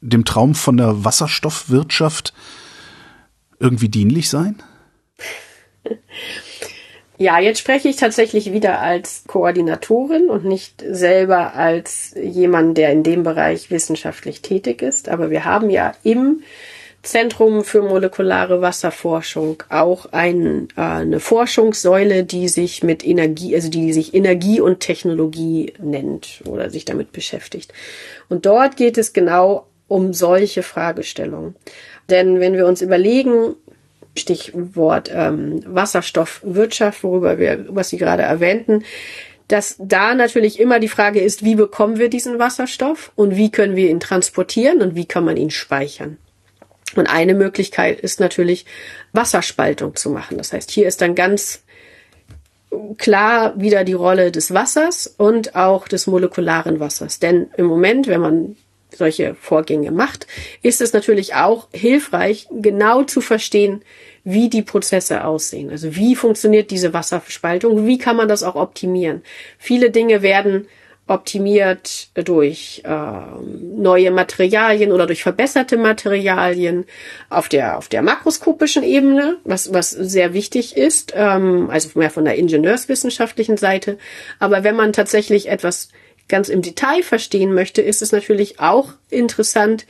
dem Traum von der Wasserstoffwirtschaft irgendwie dienlich sein? Ja, jetzt spreche ich tatsächlich wieder als Koordinatorin und nicht selber als jemand, der in dem Bereich wissenschaftlich tätig ist. Aber wir haben ja im Zentrum für molekulare Wasserforschung auch ein, äh, eine Forschungssäule, die sich mit Energie, also die sich Energie und Technologie nennt oder sich damit beschäftigt. Und dort geht es genau um solche Fragestellungen. Denn wenn wir uns überlegen, Stichwort ähm, Wasserstoffwirtschaft, worüber wir, was Sie gerade erwähnten, dass da natürlich immer die Frage ist, wie bekommen wir diesen Wasserstoff und wie können wir ihn transportieren und wie kann man ihn speichern. Und eine Möglichkeit ist natürlich Wasserspaltung zu machen. Das heißt, hier ist dann ganz klar wieder die Rolle des Wassers und auch des molekularen Wassers. Denn im Moment, wenn man solche Vorgänge macht, ist es natürlich auch hilfreich, genau zu verstehen, wie die Prozesse aussehen. Also wie funktioniert diese Wasserspaltung? Wie kann man das auch optimieren? Viele Dinge werden optimiert durch äh, neue Materialien oder durch verbesserte Materialien auf der auf der makroskopischen Ebene, was was sehr wichtig ist, ähm, also mehr von der ingenieurswissenschaftlichen Seite. Aber wenn man tatsächlich etwas ganz im Detail verstehen möchte, ist es natürlich auch interessant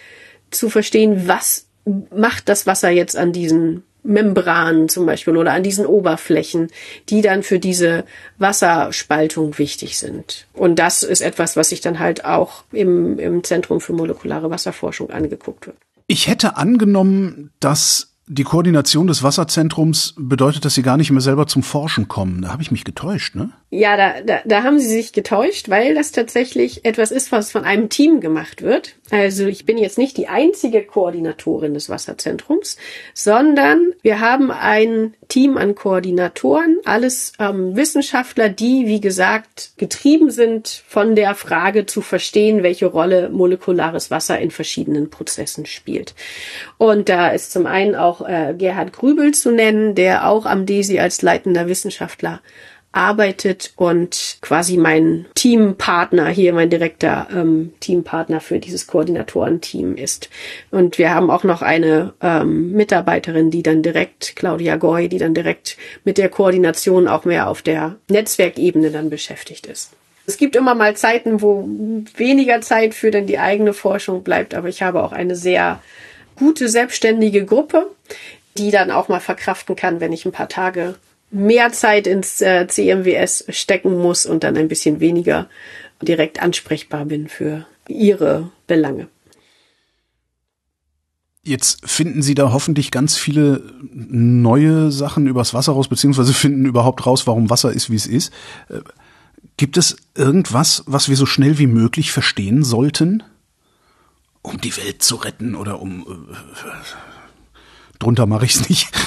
zu verstehen, was macht das Wasser jetzt an diesen Membranen zum Beispiel oder an diesen Oberflächen, die dann für diese Wasserspaltung wichtig sind. Und das ist etwas, was sich dann halt auch im, im Zentrum für molekulare Wasserforschung angeguckt wird. Ich hätte angenommen, dass die Koordination des Wasserzentrums bedeutet, dass Sie gar nicht mehr selber zum Forschen kommen. Da habe ich mich getäuscht, ne? Ja, da, da, da haben Sie sich getäuscht, weil das tatsächlich etwas ist, was von einem Team gemacht wird. Also ich bin jetzt nicht die einzige Koordinatorin des Wasserzentrums, sondern wir haben ein Team an Koordinatoren, alles ähm, Wissenschaftler, die, wie gesagt, getrieben sind von der Frage zu verstehen, welche Rolle molekulares Wasser in verschiedenen Prozessen spielt. Und da ist zum einen auch äh, Gerhard Grübel zu nennen, der auch am DESI als leitender Wissenschaftler arbeitet und quasi mein Teampartner hier, mein direkter ähm, Teampartner für dieses Koordinatorenteam ist. Und wir haben auch noch eine ähm, Mitarbeiterin, die dann direkt, Claudia Goy, die dann direkt mit der Koordination auch mehr auf der Netzwerkebene dann beschäftigt ist. Es gibt immer mal Zeiten, wo weniger Zeit für dann die eigene Forschung bleibt, aber ich habe auch eine sehr gute selbstständige Gruppe, die dann auch mal verkraften kann, wenn ich ein paar Tage mehr Zeit ins äh, CMWS stecken muss und dann ein bisschen weniger direkt ansprechbar bin für ihre Belange. Jetzt finden Sie da hoffentlich ganz viele neue Sachen übers Wasser raus, beziehungsweise finden überhaupt raus, warum Wasser ist, wie es ist. Äh, gibt es irgendwas, was wir so schnell wie möglich verstehen sollten, um die Welt zu retten oder um... Äh, drunter mache ich es nicht.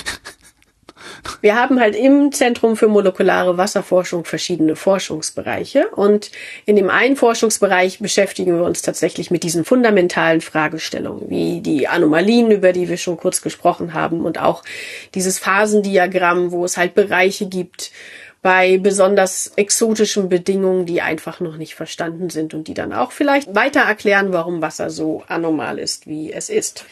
Wir haben halt im Zentrum für molekulare Wasserforschung verschiedene Forschungsbereiche und in dem einen Forschungsbereich beschäftigen wir uns tatsächlich mit diesen fundamentalen Fragestellungen, wie die Anomalien, über die wir schon kurz gesprochen haben und auch dieses Phasendiagramm, wo es halt Bereiche gibt, bei besonders exotischen Bedingungen, die einfach noch nicht verstanden sind und die dann auch vielleicht weiter erklären, warum Wasser so anormal ist, wie es ist.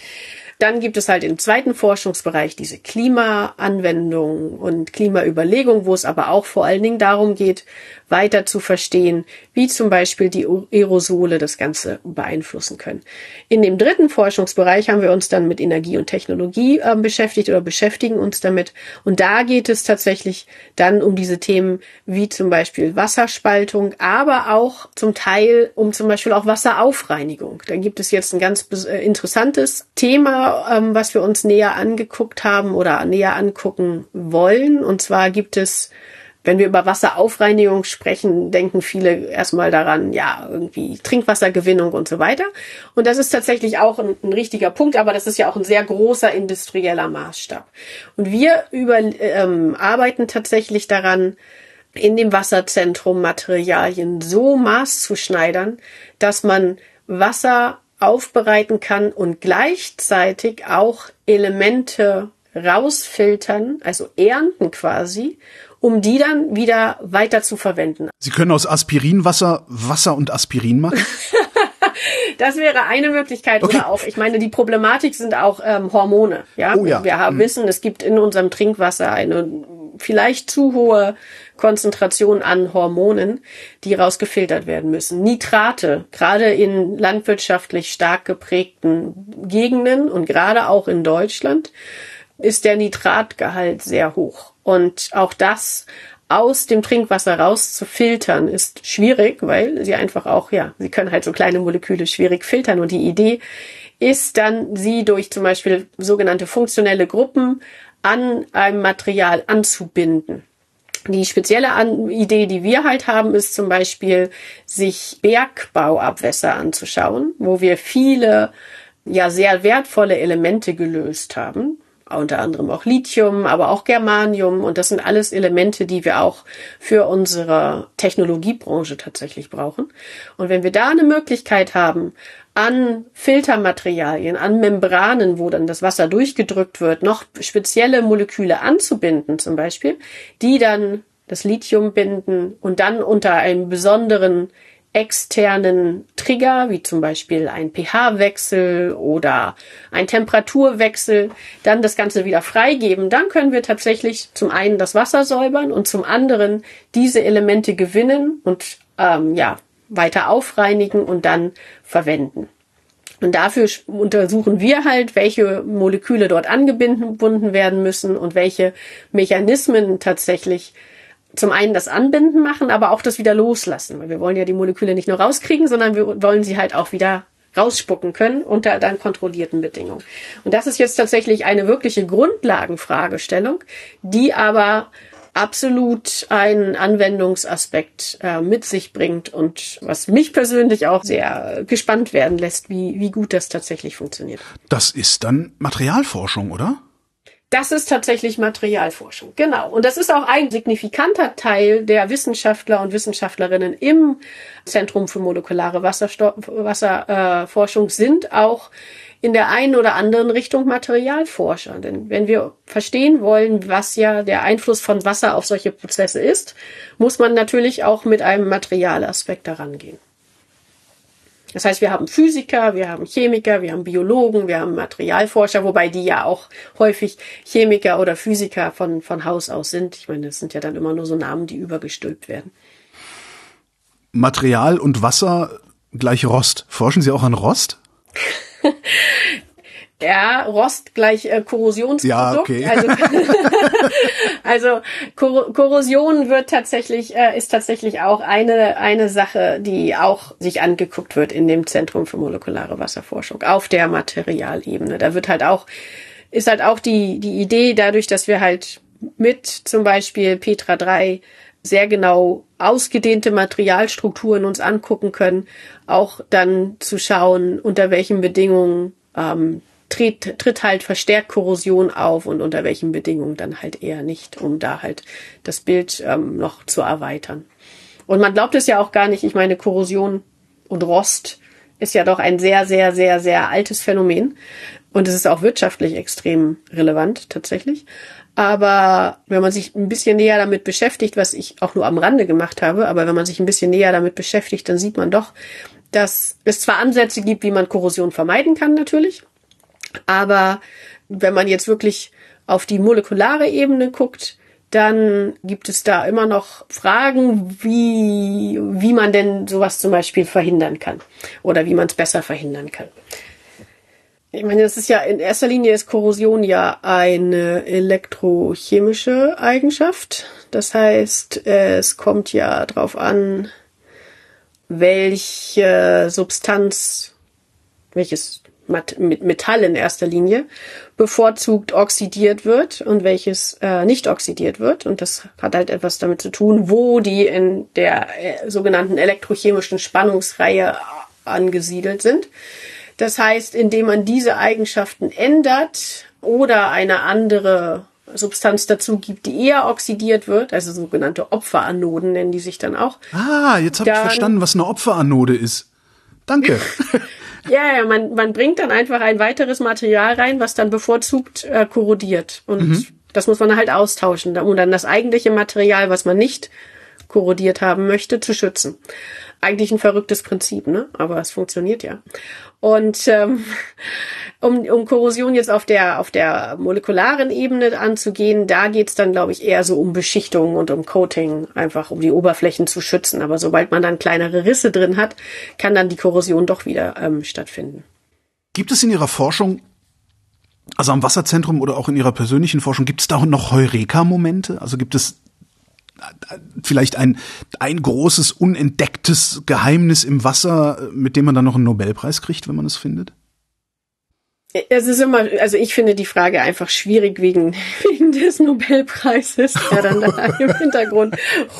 Dann gibt es halt im zweiten Forschungsbereich diese Klimaanwendung und Klimaüberlegung, wo es aber auch vor allen Dingen darum geht, weiter zu verstehen, wie zum Beispiel die Aerosole das Ganze beeinflussen können. In dem dritten Forschungsbereich haben wir uns dann mit Energie und Technologie äh, beschäftigt oder beschäftigen uns damit. Und da geht es tatsächlich dann um diese Themen wie zum Beispiel Wasserspaltung, aber auch zum Teil um zum Beispiel auch Wasseraufreinigung. Da gibt es jetzt ein ganz äh, interessantes Thema, ähm, was wir uns näher angeguckt haben oder näher angucken wollen. Und zwar gibt es wenn wir über Wasseraufreinigung sprechen, denken viele erstmal daran, ja, irgendwie Trinkwassergewinnung und so weiter. Und das ist tatsächlich auch ein, ein richtiger Punkt, aber das ist ja auch ein sehr großer industrieller Maßstab. Und wir über, ähm, arbeiten tatsächlich daran, in dem Wasserzentrum Materialien so maßzuschneidern, dass man Wasser aufbereiten kann und gleichzeitig auch Elemente rausfiltern, also ernten quasi um die dann wieder weiter zu verwenden. Sie können aus Aspirinwasser Wasser und Aspirin machen? das wäre eine Möglichkeit okay. oder auch, ich meine, die Problematik sind auch ähm, Hormone. Ja, oh, ja. wir haben, mhm. wissen, es gibt in unserem Trinkwasser eine vielleicht zu hohe Konzentration an Hormonen, die rausgefiltert werden müssen. Nitrate, gerade in landwirtschaftlich stark geprägten Gegenden und gerade auch in Deutschland, ist der Nitratgehalt sehr hoch. Und auch das aus dem Trinkwasser rauszufiltern ist schwierig, weil sie einfach auch, ja, sie können halt so kleine Moleküle schwierig filtern. Und die Idee ist dann, sie durch zum Beispiel sogenannte funktionelle Gruppen an einem Material anzubinden. Die spezielle Idee, die wir halt haben, ist zum Beispiel, sich Bergbauabwässer anzuschauen, wo wir viele ja sehr wertvolle Elemente gelöst haben unter anderem auch Lithium, aber auch Germanium. Und das sind alles Elemente, die wir auch für unsere Technologiebranche tatsächlich brauchen. Und wenn wir da eine Möglichkeit haben, an Filtermaterialien, an Membranen, wo dann das Wasser durchgedrückt wird, noch spezielle Moleküle anzubinden zum Beispiel, die dann das Lithium binden und dann unter einem besonderen externen Trigger, wie zum Beispiel ein pH-Wechsel oder ein Temperaturwechsel, dann das Ganze wieder freigeben, dann können wir tatsächlich zum einen das Wasser säubern und zum anderen diese Elemente gewinnen und ähm, ja weiter aufreinigen und dann verwenden. Und dafür untersuchen wir halt, welche Moleküle dort angebunden werden müssen und welche Mechanismen tatsächlich zum einen das Anbinden machen, aber auch das wieder loslassen. Weil wir wollen ja die Moleküle nicht nur rauskriegen, sondern wir wollen sie halt auch wieder rausspucken können unter dann kontrollierten Bedingungen. Und das ist jetzt tatsächlich eine wirkliche Grundlagenfragestellung, die aber absolut einen Anwendungsaspekt äh, mit sich bringt und was mich persönlich auch sehr gespannt werden lässt, wie, wie gut das tatsächlich funktioniert. Das ist dann Materialforschung, oder? Das ist tatsächlich Materialforschung. Genau. Und das ist auch ein signifikanter Teil der Wissenschaftler und Wissenschaftlerinnen im Zentrum für molekulare Wasserforschung äh, sind auch in der einen oder anderen Richtung Materialforscher. Denn wenn wir verstehen wollen, was ja der Einfluss von Wasser auf solche Prozesse ist, muss man natürlich auch mit einem Materialaspekt daran gehen. Das heißt, wir haben Physiker, wir haben Chemiker, wir haben Biologen, wir haben Materialforscher, wobei die ja auch häufig Chemiker oder Physiker von, von Haus aus sind. Ich meine, das sind ja dann immer nur so Namen, die übergestülpt werden. Material und Wasser gleich Rost. Forschen Sie auch an Rost? Ja, Rost gleich äh, Korrosionsprodukt. Ja, okay. Also, also Kor Korrosion wird tatsächlich äh, ist tatsächlich auch eine eine Sache, die auch sich angeguckt wird in dem Zentrum für molekulare Wasserforschung auf der Materialebene. Da wird halt auch ist halt auch die die Idee dadurch, dass wir halt mit zum Beispiel Petra 3 sehr genau ausgedehnte Materialstrukturen uns angucken können, auch dann zu schauen, unter welchen Bedingungen ähm, tritt, tritt halt verstärkt Korrosion auf und unter welchen Bedingungen dann halt eher nicht, um da halt das Bild ähm, noch zu erweitern. Und man glaubt es ja auch gar nicht. Ich meine, Korrosion und Rost ist ja doch ein sehr, sehr, sehr, sehr altes Phänomen. Und es ist auch wirtschaftlich extrem relevant, tatsächlich. Aber wenn man sich ein bisschen näher damit beschäftigt, was ich auch nur am Rande gemacht habe, aber wenn man sich ein bisschen näher damit beschäftigt, dann sieht man doch, dass es zwar Ansätze gibt, wie man Korrosion vermeiden kann, natürlich. Aber wenn man jetzt wirklich auf die molekulare Ebene guckt, dann gibt es da immer noch Fragen, wie, wie man denn sowas zum Beispiel verhindern kann oder wie man es besser verhindern kann. Ich meine, das ist ja in erster Linie ist Korrosion ja eine elektrochemische Eigenschaft. Das heißt, es kommt ja darauf an, welche Substanz, welches Metall in erster Linie bevorzugt oxidiert wird und welches äh, nicht oxidiert wird. Und das hat halt etwas damit zu tun, wo die in der äh, sogenannten elektrochemischen Spannungsreihe angesiedelt sind. Das heißt, indem man diese Eigenschaften ändert oder eine andere Substanz dazu gibt, die eher oxidiert wird, also sogenannte Opferanoden nennen die sich dann auch. Ah, jetzt habe ich verstanden, was eine Opferanode ist. Danke. ja, ja, man, man bringt dann einfach ein weiteres Material rein, was dann bevorzugt äh, korrodiert. Und mhm. das muss man halt austauschen, um dann das eigentliche Material, was man nicht korrodiert haben möchte, zu schützen. Eigentlich ein verrücktes Prinzip, ne? Aber es funktioniert ja. Und ähm, um, um Korrosion jetzt auf der auf der molekularen Ebene anzugehen, da geht's dann, glaube ich, eher so um Beschichtung und um Coating, einfach um die Oberflächen zu schützen. Aber sobald man dann kleinere Risse drin hat, kann dann die Korrosion doch wieder ähm, stattfinden. Gibt es in Ihrer Forschung also am Wasserzentrum oder auch in Ihrer persönlichen Forschung, gibt es da noch Heureka-Momente? Also gibt es vielleicht ein, ein großes, unentdecktes Geheimnis im Wasser, mit dem man dann noch einen Nobelpreis kriegt, wenn man es findet? Es ist immer, also ich finde die Frage einfach schwierig wegen, wegen des Nobelpreises, der dann da im Hintergrund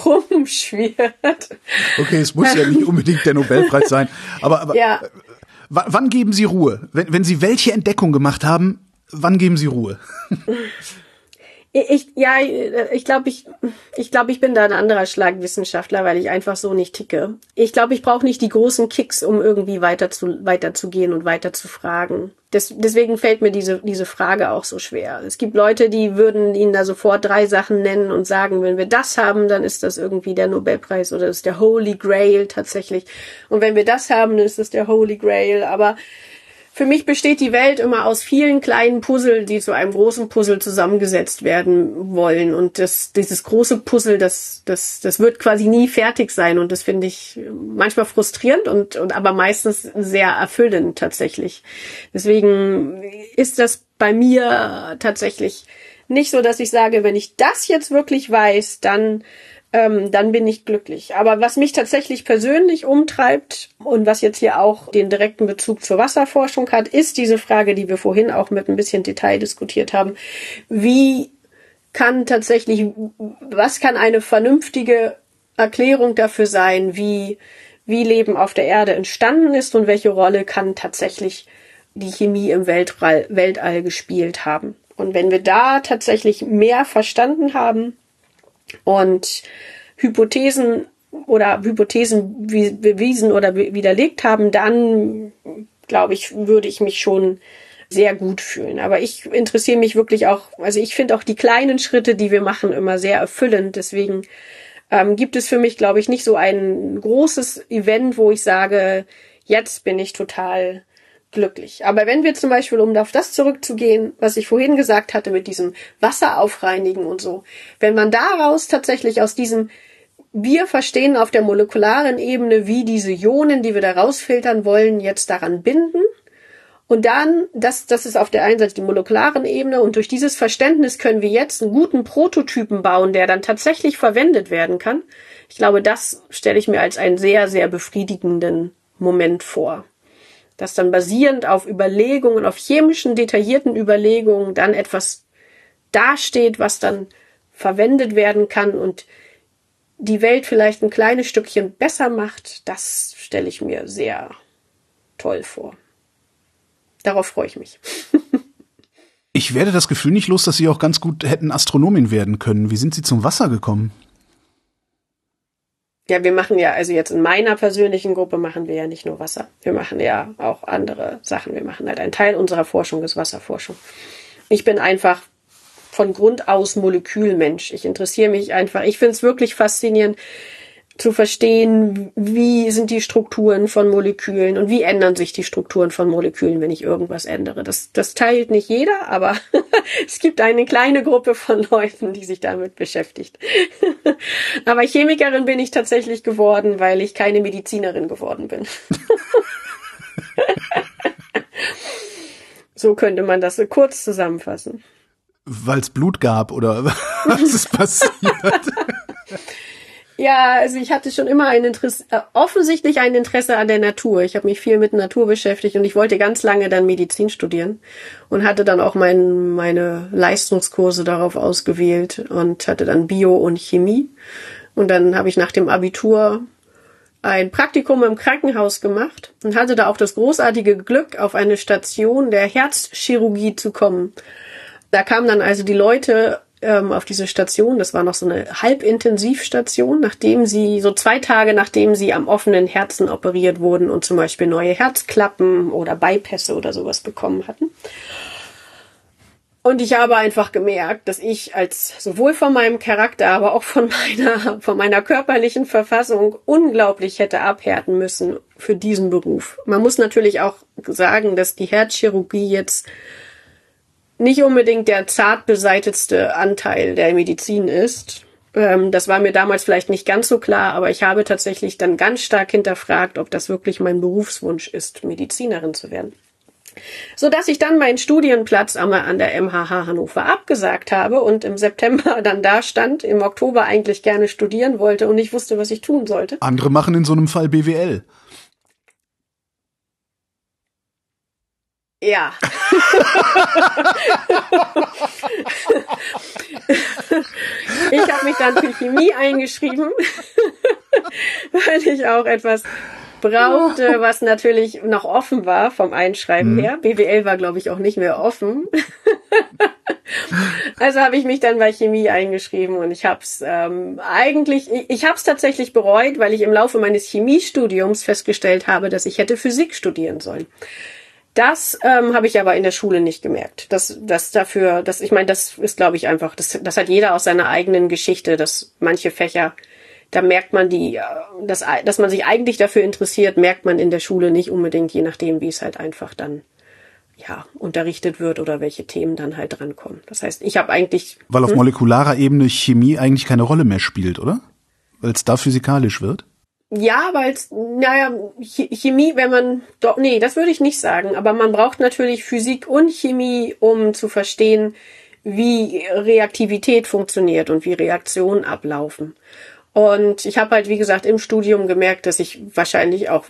rumschwirrt. Okay, es muss ja nicht unbedingt der Nobelpreis sein, aber, aber ja. wann geben Sie Ruhe? Wenn, wenn Sie welche Entdeckung gemacht haben, wann geben Sie Ruhe? Ich, ja, ich glaube, ich, ich glaube, ich bin da ein anderer Schlagwissenschaftler, weil ich einfach so nicht ticke. Ich glaube, ich brauche nicht die großen Kicks, um irgendwie weiter zu, weiter zu gehen und weiter zu fragen. Des, deswegen fällt mir diese, diese Frage auch so schwer. Es gibt Leute, die würden Ihnen da sofort drei Sachen nennen und sagen, wenn wir das haben, dann ist das irgendwie der Nobelpreis oder ist der Holy Grail tatsächlich. Und wenn wir das haben, dann ist das der Holy Grail. Aber für mich besteht die Welt immer aus vielen kleinen Puzzle, die zu einem großen Puzzle zusammengesetzt werden wollen. Und das, dieses große Puzzle, das, das, das wird quasi nie fertig sein. Und das finde ich manchmal frustrierend und, und aber meistens sehr erfüllend tatsächlich. Deswegen ist das bei mir tatsächlich nicht so, dass ich sage, wenn ich das jetzt wirklich weiß, dann ähm, dann bin ich glücklich. Aber was mich tatsächlich persönlich umtreibt und was jetzt hier auch den direkten Bezug zur Wasserforschung hat, ist diese Frage, die wir vorhin auch mit ein bisschen Detail diskutiert haben. Wie kann tatsächlich, was kann eine vernünftige Erklärung dafür sein, wie, wie Leben auf der Erde entstanden ist und welche Rolle kann tatsächlich die Chemie im Weltall, Weltall gespielt haben. Und wenn wir da tatsächlich mehr verstanden haben, und Hypothesen oder Hypothesen bewiesen oder widerlegt haben, dann glaube ich, würde ich mich schon sehr gut fühlen. Aber ich interessiere mich wirklich auch, also ich finde auch die kleinen Schritte, die wir machen, immer sehr erfüllend. Deswegen ähm, gibt es für mich, glaube ich, nicht so ein großes Event, wo ich sage, jetzt bin ich total glücklich. Aber wenn wir zum Beispiel, um auf das zurückzugehen, was ich vorhin gesagt hatte mit diesem Wasser aufreinigen und so, wenn man daraus tatsächlich aus diesem wir verstehen auf der molekularen Ebene, wie diese Ionen, die wir da rausfiltern wollen, jetzt daran binden. Und dann, das, das ist auf der einen Seite die molekularen Ebene und durch dieses Verständnis können wir jetzt einen guten Prototypen bauen, der dann tatsächlich verwendet werden kann. Ich glaube, das stelle ich mir als einen sehr, sehr befriedigenden Moment vor dass dann basierend auf Überlegungen, auf chemischen, detaillierten Überlegungen dann etwas dasteht, was dann verwendet werden kann und die Welt vielleicht ein kleines Stückchen besser macht, das stelle ich mir sehr toll vor. darauf freue ich mich. ich werde das Gefühl nicht los, dass Sie auch ganz gut hätten Astronomin werden können. Wie sind Sie zum Wasser gekommen? Ja, wir machen ja, also jetzt in meiner persönlichen Gruppe machen wir ja nicht nur Wasser. Wir machen ja auch andere Sachen. Wir machen halt ein Teil unserer Forschung ist Wasserforschung. Ich bin einfach von Grund aus Molekülmensch. Ich interessiere mich einfach. Ich finde es wirklich faszinierend zu verstehen, wie sind die Strukturen von Molekülen und wie ändern sich die Strukturen von Molekülen, wenn ich irgendwas ändere. Das, das teilt nicht jeder, aber es gibt eine kleine Gruppe von Leuten, die sich damit beschäftigt. aber Chemikerin bin ich tatsächlich geworden, weil ich keine Medizinerin geworden bin. so könnte man das kurz zusammenfassen. Weil es Blut gab oder was ist passiert? Ja, also ich hatte schon immer ein Interesse, äh, offensichtlich ein Interesse an der Natur. Ich habe mich viel mit Natur beschäftigt und ich wollte ganz lange dann Medizin studieren und hatte dann auch mein, meine Leistungskurse darauf ausgewählt und hatte dann Bio und Chemie. Und dann habe ich nach dem Abitur ein Praktikum im Krankenhaus gemacht und hatte da auch das großartige Glück, auf eine Station der Herzchirurgie zu kommen. Da kamen dann also die Leute ähm, auf diese Station. Das war noch so eine Halbintensivstation, nachdem sie, so zwei Tage nachdem sie am offenen Herzen operiert wurden und zum Beispiel neue Herzklappen oder Bypässe oder sowas bekommen hatten. Und ich habe einfach gemerkt, dass ich als sowohl von meinem Charakter, aber auch von meiner, von meiner körperlichen Verfassung unglaublich hätte abhärten müssen für diesen Beruf. Man muss natürlich auch sagen, dass die Herzchirurgie jetzt nicht unbedingt der zart beseitigste Anteil der Medizin ist. Ähm, das war mir damals vielleicht nicht ganz so klar, aber ich habe tatsächlich dann ganz stark hinterfragt, ob das wirklich mein Berufswunsch ist, Medizinerin zu werden. So dass ich dann meinen Studienplatz an der MHH Hannover abgesagt habe und im September dann da stand, im Oktober eigentlich gerne studieren wollte und nicht wusste, was ich tun sollte. Andere machen in so einem Fall BWL. Ja. ich habe mich dann für Chemie eingeschrieben, weil ich auch etwas brauchte, was natürlich noch offen war vom Einschreiben mhm. her. BWL war, glaube ich, auch nicht mehr offen. also habe ich mich dann bei Chemie eingeschrieben und ich habe es ähm, eigentlich, ich, ich habe es tatsächlich bereut, weil ich im Laufe meines Chemiestudiums festgestellt habe, dass ich hätte Physik studieren sollen. Das ähm, habe ich aber in der Schule nicht gemerkt. Das, das dafür, das, ich meine, das ist, glaube ich, einfach, das, das hat jeder aus seiner eigenen Geschichte, dass manche Fächer, da merkt man die, äh, dass, dass man sich eigentlich dafür interessiert, merkt man in der Schule nicht unbedingt, je nachdem, wie es halt einfach dann ja, unterrichtet wird oder welche Themen dann halt drankommen. Das heißt, ich habe eigentlich. Weil auf hm? molekularer Ebene Chemie eigentlich keine Rolle mehr spielt, oder? Weil es da physikalisch wird? Ja, weil naja, Chemie, wenn man, doch, nee, das würde ich nicht sagen, aber man braucht natürlich Physik und Chemie, um zu verstehen, wie Reaktivität funktioniert und wie Reaktionen ablaufen. Und ich habe halt, wie gesagt, im Studium gemerkt, dass ich wahrscheinlich auch,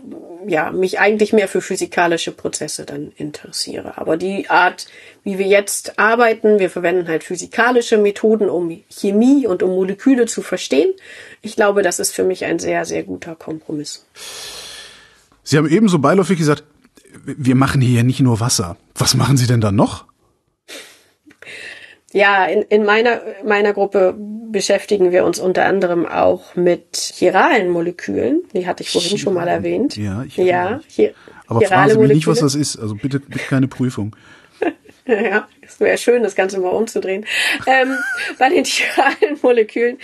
ja, mich eigentlich mehr für physikalische Prozesse dann interessiere. Aber die Art, wie wir jetzt arbeiten, wir verwenden halt physikalische Methoden, um Chemie und um Moleküle zu verstehen. Ich glaube, das ist für mich ein sehr, sehr guter Kompromiss. Sie haben ebenso beiläufig gesagt, wir machen hier ja nicht nur Wasser. Was machen Sie denn da noch? Ja, in, in meiner, meiner Gruppe beschäftigen wir uns unter anderem auch mit chiralen Molekülen. Die hatte ich vorhin schon mal erwähnt. Ja, ich ja hier, Aber fragen Sie mich nicht, was das ist. Also bitte, bitte keine Prüfung. ja, es wäre schön, das Ganze mal umzudrehen. ähm, bei den chiralen Molekülen.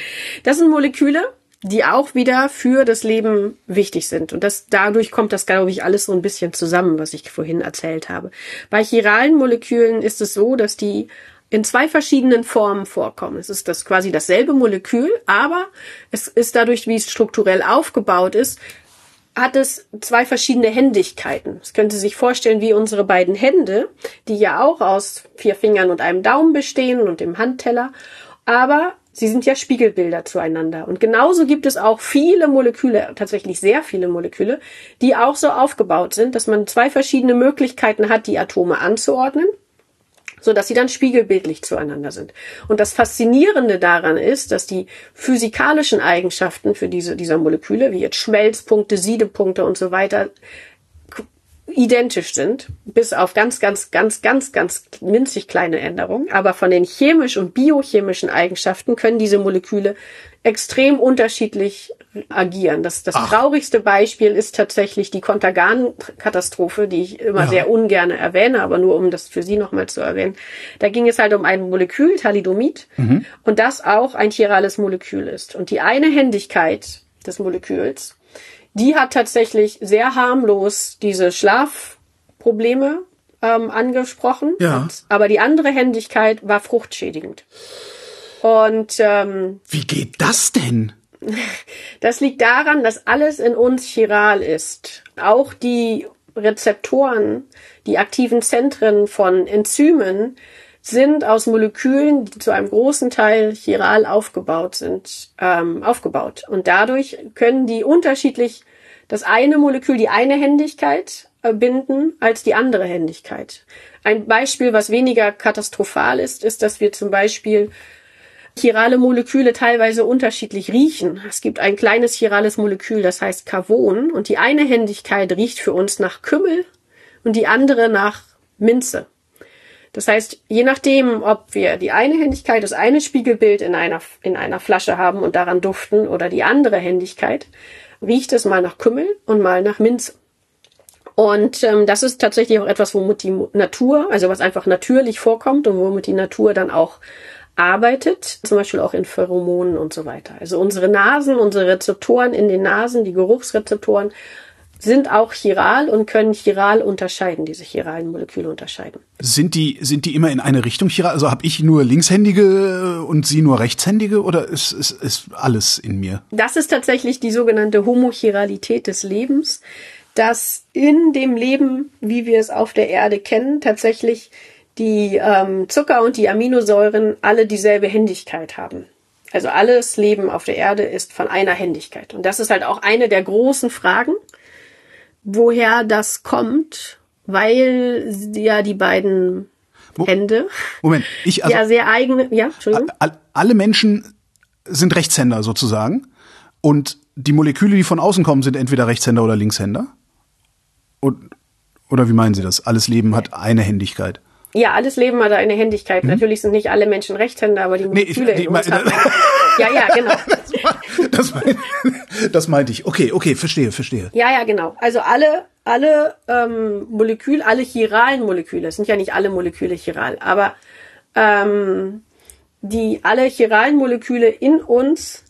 Das sind Moleküle, die auch wieder für das Leben wichtig sind. Und das, dadurch kommt das, glaube ich, alles so ein bisschen zusammen, was ich vorhin erzählt habe. Bei chiralen Molekülen ist es so, dass die in zwei verschiedenen Formen vorkommen. Es ist das quasi dasselbe Molekül, aber es ist dadurch, wie es strukturell aufgebaut ist, hat es zwei verschiedene Händigkeiten. Das können Sie sich vorstellen wie unsere beiden Hände, die ja auch aus vier Fingern und einem Daumen bestehen und dem Handteller. Aber sie sind ja Spiegelbilder zueinander. Und genauso gibt es auch viele Moleküle, tatsächlich sehr viele Moleküle, die auch so aufgebaut sind, dass man zwei verschiedene Möglichkeiten hat, die Atome anzuordnen so dass sie dann spiegelbildlich zueinander sind. Und das Faszinierende daran ist, dass die physikalischen Eigenschaften für diese dieser Moleküle, wie jetzt Schmelzpunkte, Siedepunkte und so weiter, identisch sind, bis auf ganz, ganz, ganz, ganz, ganz winzig kleine Änderungen. Aber von den chemisch und biochemischen Eigenschaften können diese Moleküle extrem unterschiedlich agieren. Das, das traurigste Beispiel ist tatsächlich die Kontergan-Katastrophe, die ich immer Ja. sehr ungern erwähne, aber nur um das für Sie nochmal zu erwähnen. Da ging es halt um ein Molekül, Thalidomid, und das auch ein chirales Molekül ist. Und die eine Händigkeit des Moleküls, die hat tatsächlich sehr harmlos diese Schlafprobleme ähm, angesprochen. Ja. Und, aber die andere Händigkeit war fruchtschädigend. Und ähm, Wie geht das denn? das liegt daran, dass alles in uns chiral ist. Auch die Rezeptoren, die aktiven Zentren von Enzymen sind aus Molekülen, die zu einem großen Teil chiral aufgebaut sind, ähm, aufgebaut. Und dadurch können die unterschiedlich das eine Molekül die eine Händigkeit äh, binden als die andere Händigkeit. Ein Beispiel, was weniger katastrophal ist, ist, dass wir zum Beispiel chirale Moleküle teilweise unterschiedlich riechen. Es gibt ein kleines chirales Molekül, das heißt Cavon, und die eine Händigkeit riecht für uns nach Kümmel und die andere nach Minze. Das heißt, je nachdem, ob wir die eine Händigkeit, das eine Spiegelbild in einer, in einer Flasche haben und daran duften oder die andere Händigkeit, riecht es mal nach Kümmel und mal nach Minze. Und ähm, das ist tatsächlich auch etwas, womit die Natur, also was einfach natürlich vorkommt und womit die Natur dann auch arbeitet, zum Beispiel auch in Pheromonen und so weiter. Also unsere Nasen, unsere Rezeptoren in den Nasen, die Geruchsrezeptoren, sind auch chiral und können chiral unterscheiden, diese chiralen Moleküle unterscheiden. Sind die, sind die immer in eine Richtung chiral? Also habe ich nur Linkshändige und Sie nur Rechtshändige oder ist, ist, ist alles in mir? Das ist tatsächlich die sogenannte Homochiralität des Lebens, dass in dem Leben, wie wir es auf der Erde kennen, tatsächlich die ähm, Zucker und die Aminosäuren alle dieselbe Händigkeit haben. Also alles Leben auf der Erde ist von einer Händigkeit. Und das ist halt auch eine der großen Fragen, woher das kommt, weil ja die beiden Hände Moment, ich also ja sehr eigene, ja, Entschuldigung. all, alle Menschen sind Rechtshänder sozusagen und die Moleküle, die von außen kommen, sind entweder Rechtshänder oder Linkshänder. Und, oder wie meinen Sie das? Alles Leben hat eine Händigkeit. Ja, alles Leben hat eine Händigkeit. Natürlich sind nicht alle Menschen Rechtshänder, aber die Mhm. Nee, ich- Moleküle in uns haben. Ja, ja, genau. Das, mein, das meinte ich. Okay, okay, verstehe, verstehe. Ja, ja, genau. Also alle, alle ähm, Moleküle, alle chiralen Moleküle, es sind ja nicht alle Moleküle chiral, aber ähm, die alle chiralen Moleküle in uns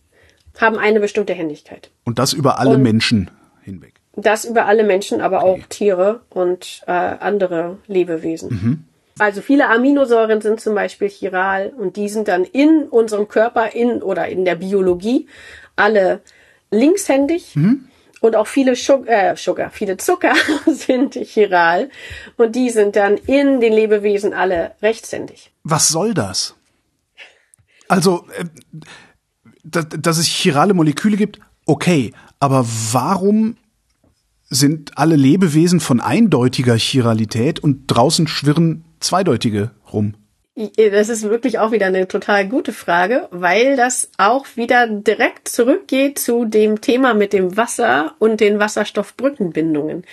haben eine bestimmte Händigkeit. Und das über alle Und- Menschen hinweg. Das über alle Menschen, aber auch Tiere und äh, andere Lebewesen. Also viele Aminosäuren sind zum Beispiel chiral und die sind dann in unserem Körper in oder in der Biologie alle linkshändig. Und auch viele Sugar, äh, Sugar, viele Zucker sind chiral und die sind dann in den Lebewesen alle rechtshändig. Was soll das? Also, äh, dass, dass es chirale Moleküle gibt, okay, aber warum sind alle Lebewesen von eindeutiger Chiralität und draußen schwirren zweideutige rum? Das ist wirklich auch wieder eine total gute Frage, weil das auch wieder direkt zurückgeht zu dem Thema mit dem Wasser und den Wasserstoffbrückenbindungen.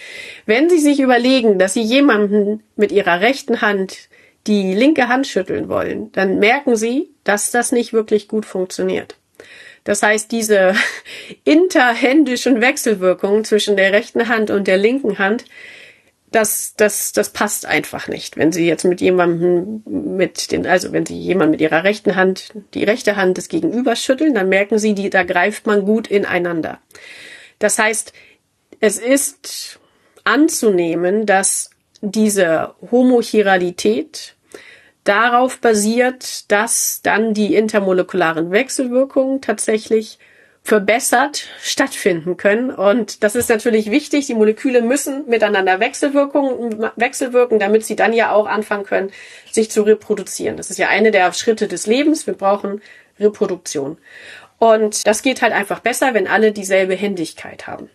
Wenn Sie sich überlegen, dass Sie jemanden mit Ihrer rechten Hand die linke Hand schütteln wollen, dann merken Sie, dass das nicht wirklich gut funktioniert. Das heißt, diese interhändischen Wechselwirkungen zwischen der rechten Hand und der linken Hand, das, das, das passt einfach nicht. Wenn Sie jetzt mit jemandem mit den, also wenn Sie jemand mit Ihrer rechten Hand die rechte Hand des Gegenübers schütteln, dann merken Sie, die, da greift man gut ineinander. Das heißt, es ist anzunehmen, dass diese Homochiralität darauf basiert, dass dann die intermolekularen Wechselwirkungen tatsächlich verbessert stattfinden können. Und das ist natürlich wichtig. Die Moleküle müssen miteinander wechselwirken, wechselwirken, damit sie dann ja auch anfangen können, sich zu reproduzieren. Das ist ja eine der Schritte des Lebens. Wir brauchen Reproduktion. Und das geht halt einfach besser, wenn alle dieselbe Händigkeit haben.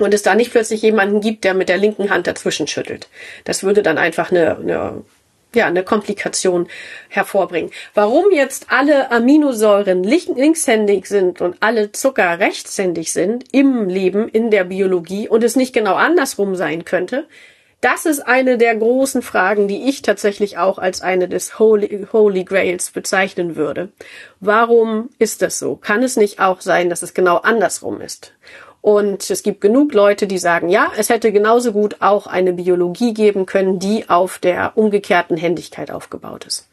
Und es da nicht plötzlich jemanden gibt, der mit der linken Hand dazwischen schüttelt. Das würde dann einfach eine, eine ja, eine Komplikation hervorbringen. Warum jetzt alle Aminosäuren linkshändig sind und alle Zucker rechtshändig sind im Leben, in der Biologie und es nicht genau andersrum sein könnte, das ist eine der großen Fragen, die ich tatsächlich auch als eine des Holy, Holy Grails bezeichnen würde. Warum ist das so? Kann es nicht auch sein, dass es genau andersrum ist? Und es gibt genug Leute, die sagen, ja, es hätte genauso gut auch eine Biologie geben können, die auf der umgekehrten Händigkeit aufgebaut ist.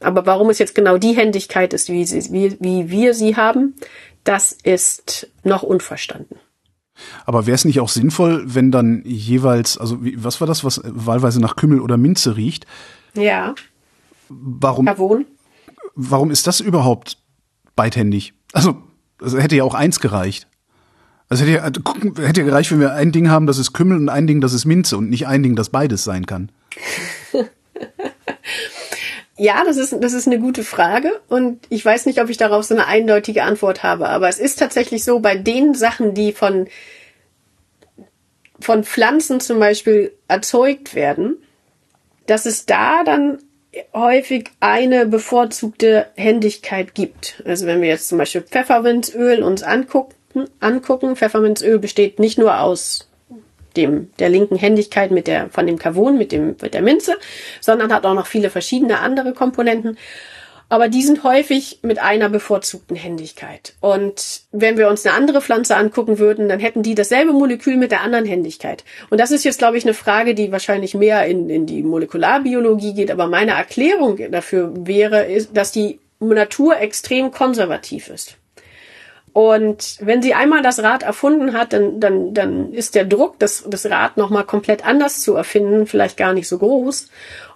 Aber warum es jetzt genau die Händigkeit ist, wie, sie, wie, wie wir sie haben, das ist noch unverstanden. Aber wäre es nicht auch sinnvoll, wenn dann jeweils, also wie, was war das, was wahlweise nach Kümmel oder Minze riecht? Ja. Warum? Kavon. Warum ist das überhaupt beidhändig? Also, es hätte ja auch eins gereicht. Also hätte äh, hätte gereicht, wenn wir ein Ding haben, das ist Kümmel und ein Ding, das ist Minze und nicht ein Ding, das beides sein kann. Ja, das ist, das ist eine gute Frage und ich weiß nicht, ob ich darauf so eine eindeutige Antwort habe, aber es ist tatsächlich so, bei den Sachen, die von, von Pflanzen zum Beispiel erzeugt werden, dass es da dann häufig eine bevorzugte Händigkeit gibt. Also wenn wir jetzt zum Beispiel Pfefferminzöl uns angucken, angucken. Pfefferminzöl besteht nicht nur aus dem, der linken Händigkeit mit der, von dem Kavon, mit dem, mit der Minze, sondern hat auch noch viele verschiedene andere Komponenten. Aber die sind häufig mit einer bevorzugten Händigkeit. Und wenn wir uns eine andere Pflanze angucken würden, dann hätten die dasselbe Molekül mit der anderen Händigkeit. Und das ist jetzt, glaube ich, eine Frage, die wahrscheinlich mehr in, in die Molekularbiologie geht. Aber meine Erklärung dafür wäre, ist, dass die Natur extrem konservativ ist. Und wenn sie einmal das Rad erfunden hat, dann, dann, dann ist der Druck, das, das Rad nochmal komplett anders zu erfinden, vielleicht gar nicht so groß.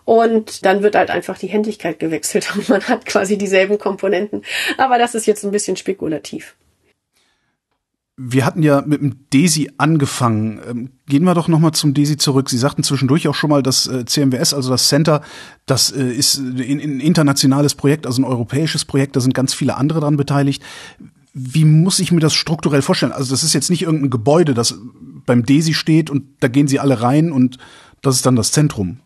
Und dann wird halt einfach die Händigkeit gewechselt und man hat quasi dieselben Komponenten. Aber das ist jetzt ein bisschen spekulativ. Wir hatten ja mit dem DESI angefangen. Ähm, gehen wir doch nochmal zum DESI zurück. Sie sagten zwischendurch auch schon mal, das äh, CMWS, also das Center, das äh, ist ein internationales Projekt, also ein europäisches Projekt. Da sind ganz viele andere dran beteiligt wie muss ich mir das strukturell vorstellen? Also das ist jetzt nicht irgendein Gebäude, das beim DESI steht und da gehen sie alle rein und das ist dann das Zentrum.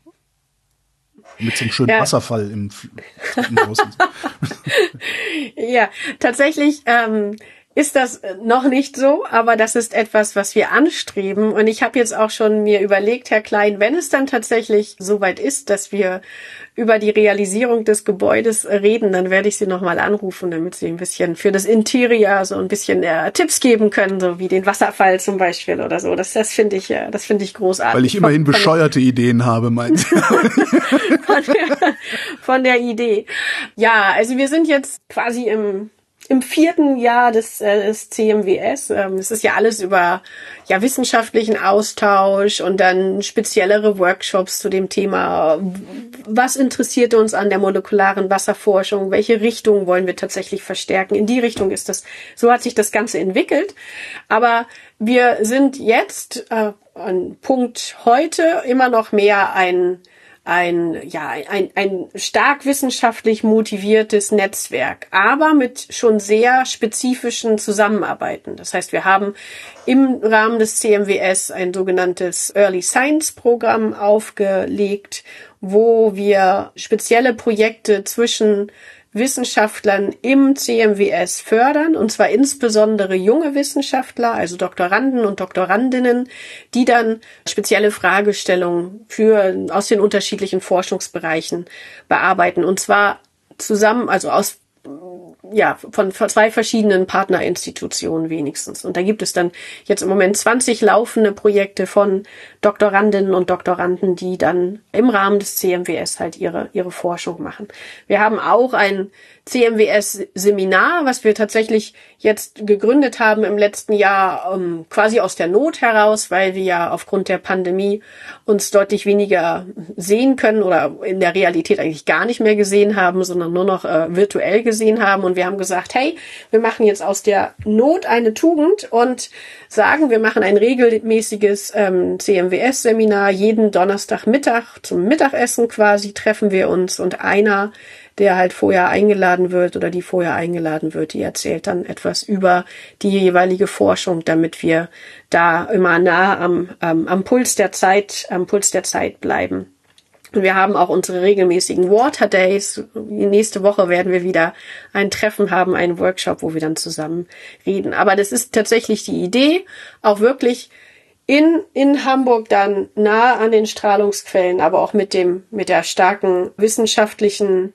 Mit so einem schönen ja. Wasserfall im, im Haus. ja, tatsächlich ähm, ist das noch nicht so, aber das ist etwas, was wir anstreben. Und ich habe jetzt auch schon mir überlegt, Herr Klein, wenn es dann tatsächlich soweit ist, dass wir über die Realisierung des Gebäudes reden, dann werde ich Sie nochmal anrufen, damit Sie ein bisschen für das Interior so ein bisschen äh, Tipps geben können, so wie den Wasserfall zum Beispiel oder so. Das, das finde ich, äh, das finde ich großartig. Weil ich immerhin von, bescheuerte von, Ideen habe, meinst du? von, der, von der Idee. Ja, also wir sind jetzt quasi im im vierten Jahr des, äh, des CMWS. Ähm, es ist ja alles über ja wissenschaftlichen Austausch und dann speziellere Workshops zu dem Thema. Was interessiert uns an der molekularen Wasserforschung? Welche Richtung wollen wir tatsächlich verstärken? In die Richtung ist das. So hat sich das Ganze entwickelt. Aber wir sind jetzt äh, an Punkt heute immer noch mehr ein ein, ja, ein, ein stark wissenschaftlich motiviertes Netzwerk, aber mit schon sehr spezifischen Zusammenarbeiten. Das heißt, wir haben im Rahmen des CMWS ein sogenanntes Early Science Programm aufgelegt, wo wir spezielle Projekte zwischen Wissenschaftlern im CMWS fördern, und zwar insbesondere junge Wissenschaftler, also Doktoranden und Doktorandinnen, die dann spezielle Fragestellungen für, aus den unterschiedlichen Forschungsbereichen bearbeiten, und zwar zusammen, also aus ja, von zwei verschiedenen Partnerinstitutionen wenigstens. Und da gibt es dann jetzt im Moment 20 laufende Projekte von Doktorandinnen und Doktoranden, die dann im Rahmen des CMWS halt ihre, ihre Forschung machen. Wir haben auch ein CMWS-Seminar, was wir tatsächlich jetzt gegründet haben im letzten Jahr, ähm, quasi aus der Not heraus, weil wir ja aufgrund der Pandemie uns deutlich weniger sehen können oder in der Realität eigentlich gar nicht mehr gesehen haben, sondern nur noch äh, virtuell gesehen haben. Und wir haben gesagt, hey, wir machen jetzt aus der Not eine Tugend und sagen, wir machen ein regelmäßiges ähm, CMWS-Seminar. Jeden Donnerstagmittag zum Mittagessen quasi treffen wir uns und einer der halt vorher eingeladen wird oder die vorher eingeladen wird, die erzählt dann etwas über die jeweilige Forschung, damit wir da immer nah am, am, am Puls der Zeit, am Puls der Zeit bleiben. Und wir haben auch unsere regelmäßigen Water Days. Nächste Woche werden wir wieder ein Treffen haben, einen Workshop, wo wir dann zusammen reden. Aber das ist tatsächlich die Idee, auch wirklich in, in Hamburg dann nahe an den Strahlungsquellen, aber auch mit dem, mit der starken wissenschaftlichen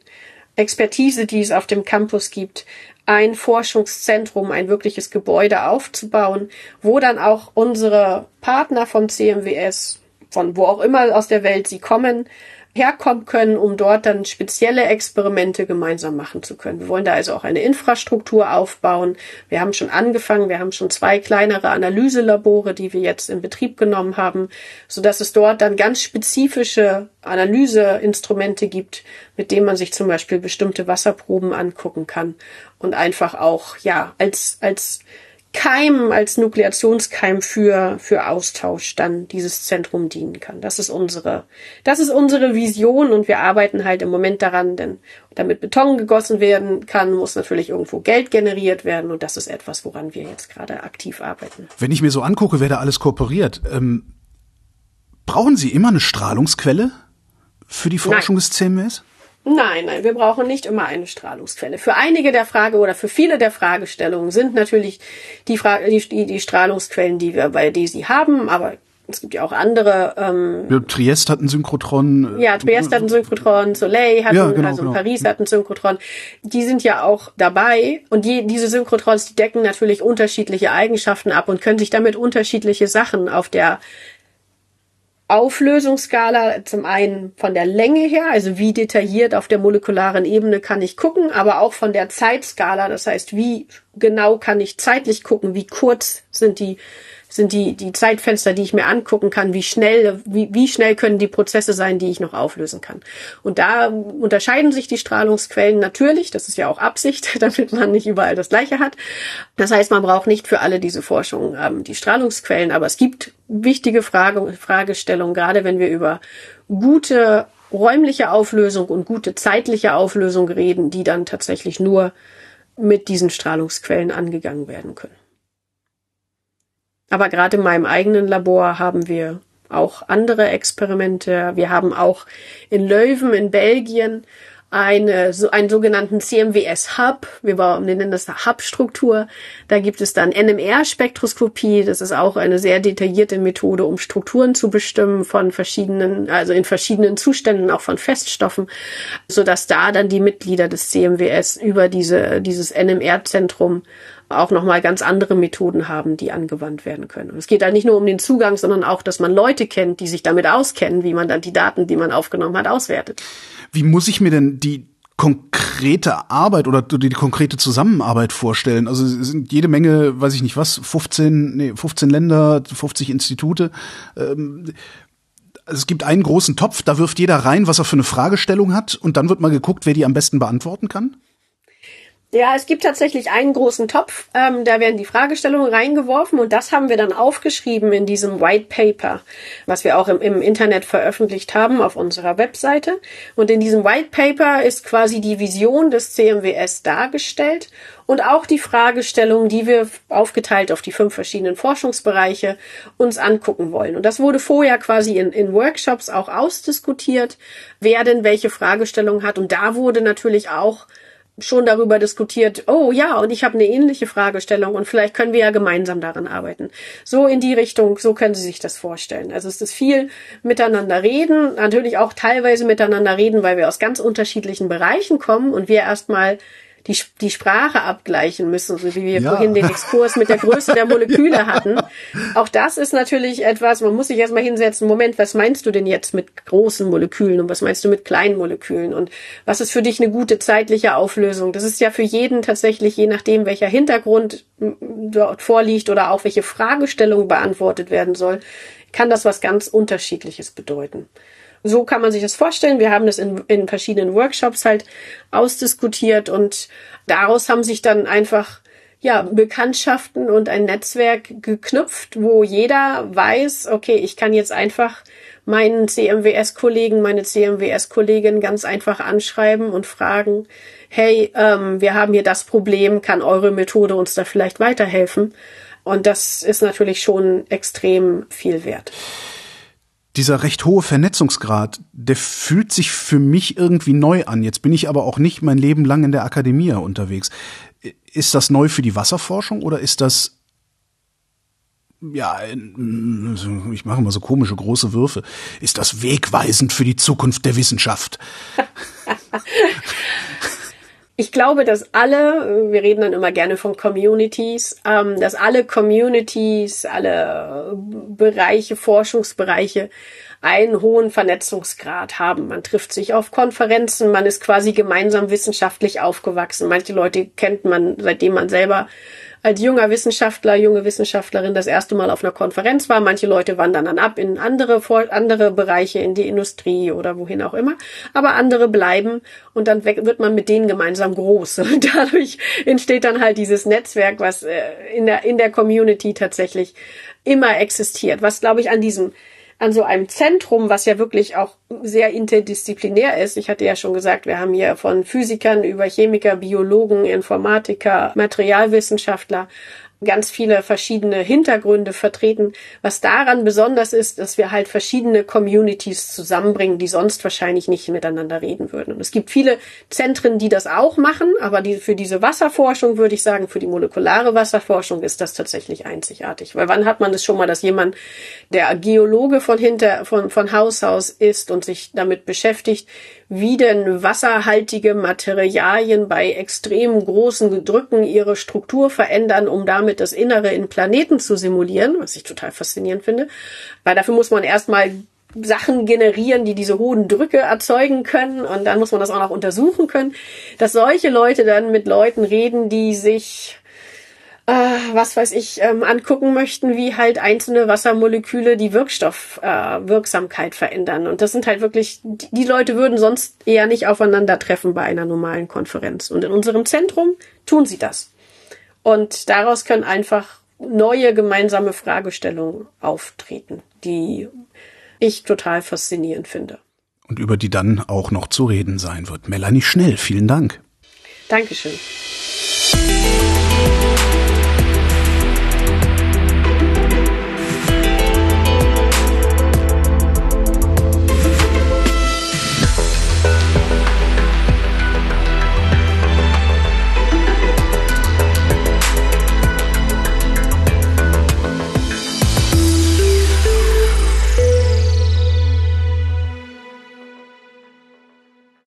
Expertise, die es auf dem Campus gibt, ein Forschungszentrum, ein wirkliches Gebäude aufzubauen, wo dann auch unsere Partner von CMWS, von wo auch immer aus der Welt sie kommen, herkommen können, um dort dann spezielle Experimente gemeinsam machen zu können. Wir wollen da also auch eine Infrastruktur aufbauen. Wir haben schon angefangen, wir haben schon zwei kleinere Analyselabore, die wir jetzt in Betrieb genommen haben, so dass es dort dann ganz spezifische Analyseinstrumente gibt, mit denen man sich zum Beispiel bestimmte Wasserproben angucken kann und einfach auch, ja, als, als Keim, als Nukleationskeim für, für Austausch dann dieses Zentrum dienen kann. Das ist unsere, das ist unsere Vision und wir arbeiten halt im Moment daran, denn damit Beton gegossen werden kann, muss natürlich irgendwo Geld generiert werden und das ist etwas, woran wir jetzt gerade aktiv arbeiten. Wenn ich mir so angucke, wer da alles kooperiert, ähm, brauchen Sie immer eine Strahlungsquelle für die Forschung Nein. des CMS? Nein, nein, wir brauchen nicht immer eine Strahlungsquelle. Für einige der Frage oder für viele der Fragestellungen sind natürlich die, Frage, die, die Strahlungsquellen, die wir bei DESI haben, aber es gibt ja auch andere. Ähm, ja, Triest hat ein Synchrotron. Ja, Triest hat ein Synchrotron, Soleil hat ja, ein, genau, also genau. Paris hat ein Synchrotron. Die sind ja auch dabei und die, diese Synchrotrons, die decken natürlich unterschiedliche Eigenschaften ab und können sich damit unterschiedliche Sachen auf der Auflösungsskala zum einen von der Länge her, also wie detailliert auf der molekularen Ebene kann ich gucken, aber auch von der Zeitskala, das heißt, wie genau kann ich zeitlich gucken, wie kurz sind die sind die, die Zeitfenster, die ich mir angucken kann, wie schnell, wie, wie schnell können die Prozesse sein, die ich noch auflösen kann. Und da unterscheiden sich die Strahlungsquellen natürlich, das ist ja auch Absicht, damit man nicht überall das Gleiche hat. Das heißt, man braucht nicht für alle diese Forschung ähm, die Strahlungsquellen, aber es gibt wichtige Frage, Fragestellungen, gerade wenn wir über gute räumliche Auflösung und gute zeitliche Auflösung reden, die dann tatsächlich nur mit diesen Strahlungsquellen angegangen werden können. Aber gerade in meinem eigenen Labor haben wir auch andere Experimente. Wir haben auch in Leuven in Belgien eine, so einen sogenannten CMWS-Hub. Wir nennen das Hub-Struktur. Da gibt es dann NMR-Spektroskopie. Das ist auch eine sehr detaillierte Methode, um Strukturen zu bestimmen von verschiedenen, also in verschiedenen Zuständen, auch von Feststoffen, so dass da dann die Mitglieder des CMWS über diese, dieses NMR-Zentrum auch nochmal ganz andere Methoden haben, die angewandt werden können. Und es geht da nicht nur um den Zugang, sondern auch, dass man Leute kennt, die sich damit auskennen, wie man dann die Daten, die man aufgenommen hat, auswertet. Wie muss ich mir denn die konkrete Arbeit oder die, die konkrete Zusammenarbeit vorstellen? Also es sind jede Menge, weiß ich nicht was, 15, nee, 15 Länder, 50 Institute. Ähm, es gibt einen großen Topf, da wirft jeder rein, was er für eine Fragestellung hat, und dann wird mal geguckt, wer die am besten beantworten kann? Ja, es gibt tatsächlich einen großen Topf, ähm, da werden die Fragestellungen reingeworfen und das haben wir dann aufgeschrieben in diesem White Paper, was wir auch im, im Internet veröffentlicht haben auf unserer Webseite. Und in diesem White Paper ist quasi die Vision des CMWS dargestellt und auch die Fragestellungen, die wir aufgeteilt auf die fünf verschiedenen Forschungsbereiche uns angucken wollen. Und das wurde vorher quasi in, in Workshops auch ausdiskutiert, wer denn welche Fragestellungen hat. Und da wurde natürlich auch schon darüber diskutiert, oh ja, und ich habe eine ähnliche Fragestellung und vielleicht können wir ja gemeinsam daran arbeiten. So in die Richtung, so können Sie sich das vorstellen. Also es ist viel miteinander reden, natürlich auch teilweise miteinander reden, weil wir aus ganz unterschiedlichen Bereichen kommen und wir erstmal die, die Sprache abgleichen müssen, so wie wir ja. vorhin den Exkurs mit der Größe der Moleküle hatten. Auch das ist natürlich etwas, man muss sich erstmal hinsetzen, Moment, was meinst du denn jetzt mit großen Molekülen und was meinst du mit kleinen Molekülen und was ist für dich eine gute zeitliche Auflösung? Das ist ja für jeden tatsächlich, je nachdem, welcher Hintergrund dort vorliegt oder auch welche Fragestellung beantwortet werden soll, kann das was ganz Unterschiedliches bedeuten. So kann man sich das vorstellen. Wir haben das in, in verschiedenen Workshops halt ausdiskutiert und daraus haben sich dann einfach ja, Bekanntschaften und ein Netzwerk geknüpft, wo jeder weiß, okay, ich kann jetzt einfach meinen CMWS-Kollegen, meine CMWS-Kollegin ganz einfach anschreiben und fragen, hey, ähm, wir haben hier das Problem, kann eure Methode uns da vielleicht weiterhelfen? Und das ist natürlich schon extrem viel wert. Dieser recht hohe Vernetzungsgrad, der fühlt sich für mich irgendwie neu an. Jetzt bin ich aber auch nicht mein Leben lang in der Akademie unterwegs. Ist das neu für die Wasserforschung oder ist das ja, ich mache mal so komische große Würfe. Ist das wegweisend für die Zukunft der Wissenschaft? Ich glaube, dass alle, wir reden dann immer gerne von Communities, ähm, dass alle Communities, alle Bereiche, Forschungsbereiche einen hohen Vernetzungsgrad haben. Man trifft sich auf Konferenzen, man ist quasi gemeinsam wissenschaftlich aufgewachsen. Manche Leute kennt man, seitdem man selber als junger Wissenschaftler, junge Wissenschaftlerin das erste Mal auf einer Konferenz war. Manche Leute wandern dann ab in andere, andere Bereiche, in die Industrie oder wohin auch immer. Aber andere bleiben und dann wird man mit denen gemeinsam groß. Und dadurch entsteht dann halt dieses Netzwerk, was äh, in der, in der Community tatsächlich immer existiert. Was, glaube ich, an diesem an so einem Zentrum, was ja wirklich auch sehr interdisziplinär ist. Ich hatte ja schon gesagt, wir haben hier von Physikern über Chemiker, Biologen, Informatiker, Materialwissenschaftler ganz viele verschiedene Hintergründe vertreten. Was daran besonders ist, dass wir halt verschiedene Communities zusammenbringen, die sonst wahrscheinlich nicht miteinander reden würden. Und es gibt viele Zentren, die das auch machen, aber die, für diese Wasserforschung würde ich sagen, für die molekulare Wasserforschung ist das tatsächlich einzigartig. Weil wann hat man es schon mal, dass jemand, der Geologe von hinter, von, von Haus aus ist und sich damit beschäftigt, wie denn wasserhaltige Materialien bei extrem großen Drücken ihre Struktur verändern, um damit das Innere in Planeten zu simulieren, was ich total faszinierend finde. Weil dafür muss man erstmal Sachen generieren, die diese hohen Drücke erzeugen können und dann muss man das auch noch untersuchen können, dass solche Leute dann mit Leuten reden, die sich äh, was weiß ich, ähm, angucken möchten, wie halt einzelne Wassermoleküle die Wirkstoffwirksamkeit äh, verändern. Und das sind halt wirklich, die Leute würden sonst eher nicht aufeinandertreffen bei einer normalen Konferenz. Und in unserem Zentrum tun sie das. Und daraus können einfach neue gemeinsame Fragestellungen auftreten, die ich total faszinierend finde. Und über die dann auch noch zu reden sein wird. Melanie Schnell, vielen Dank. Dankeschön.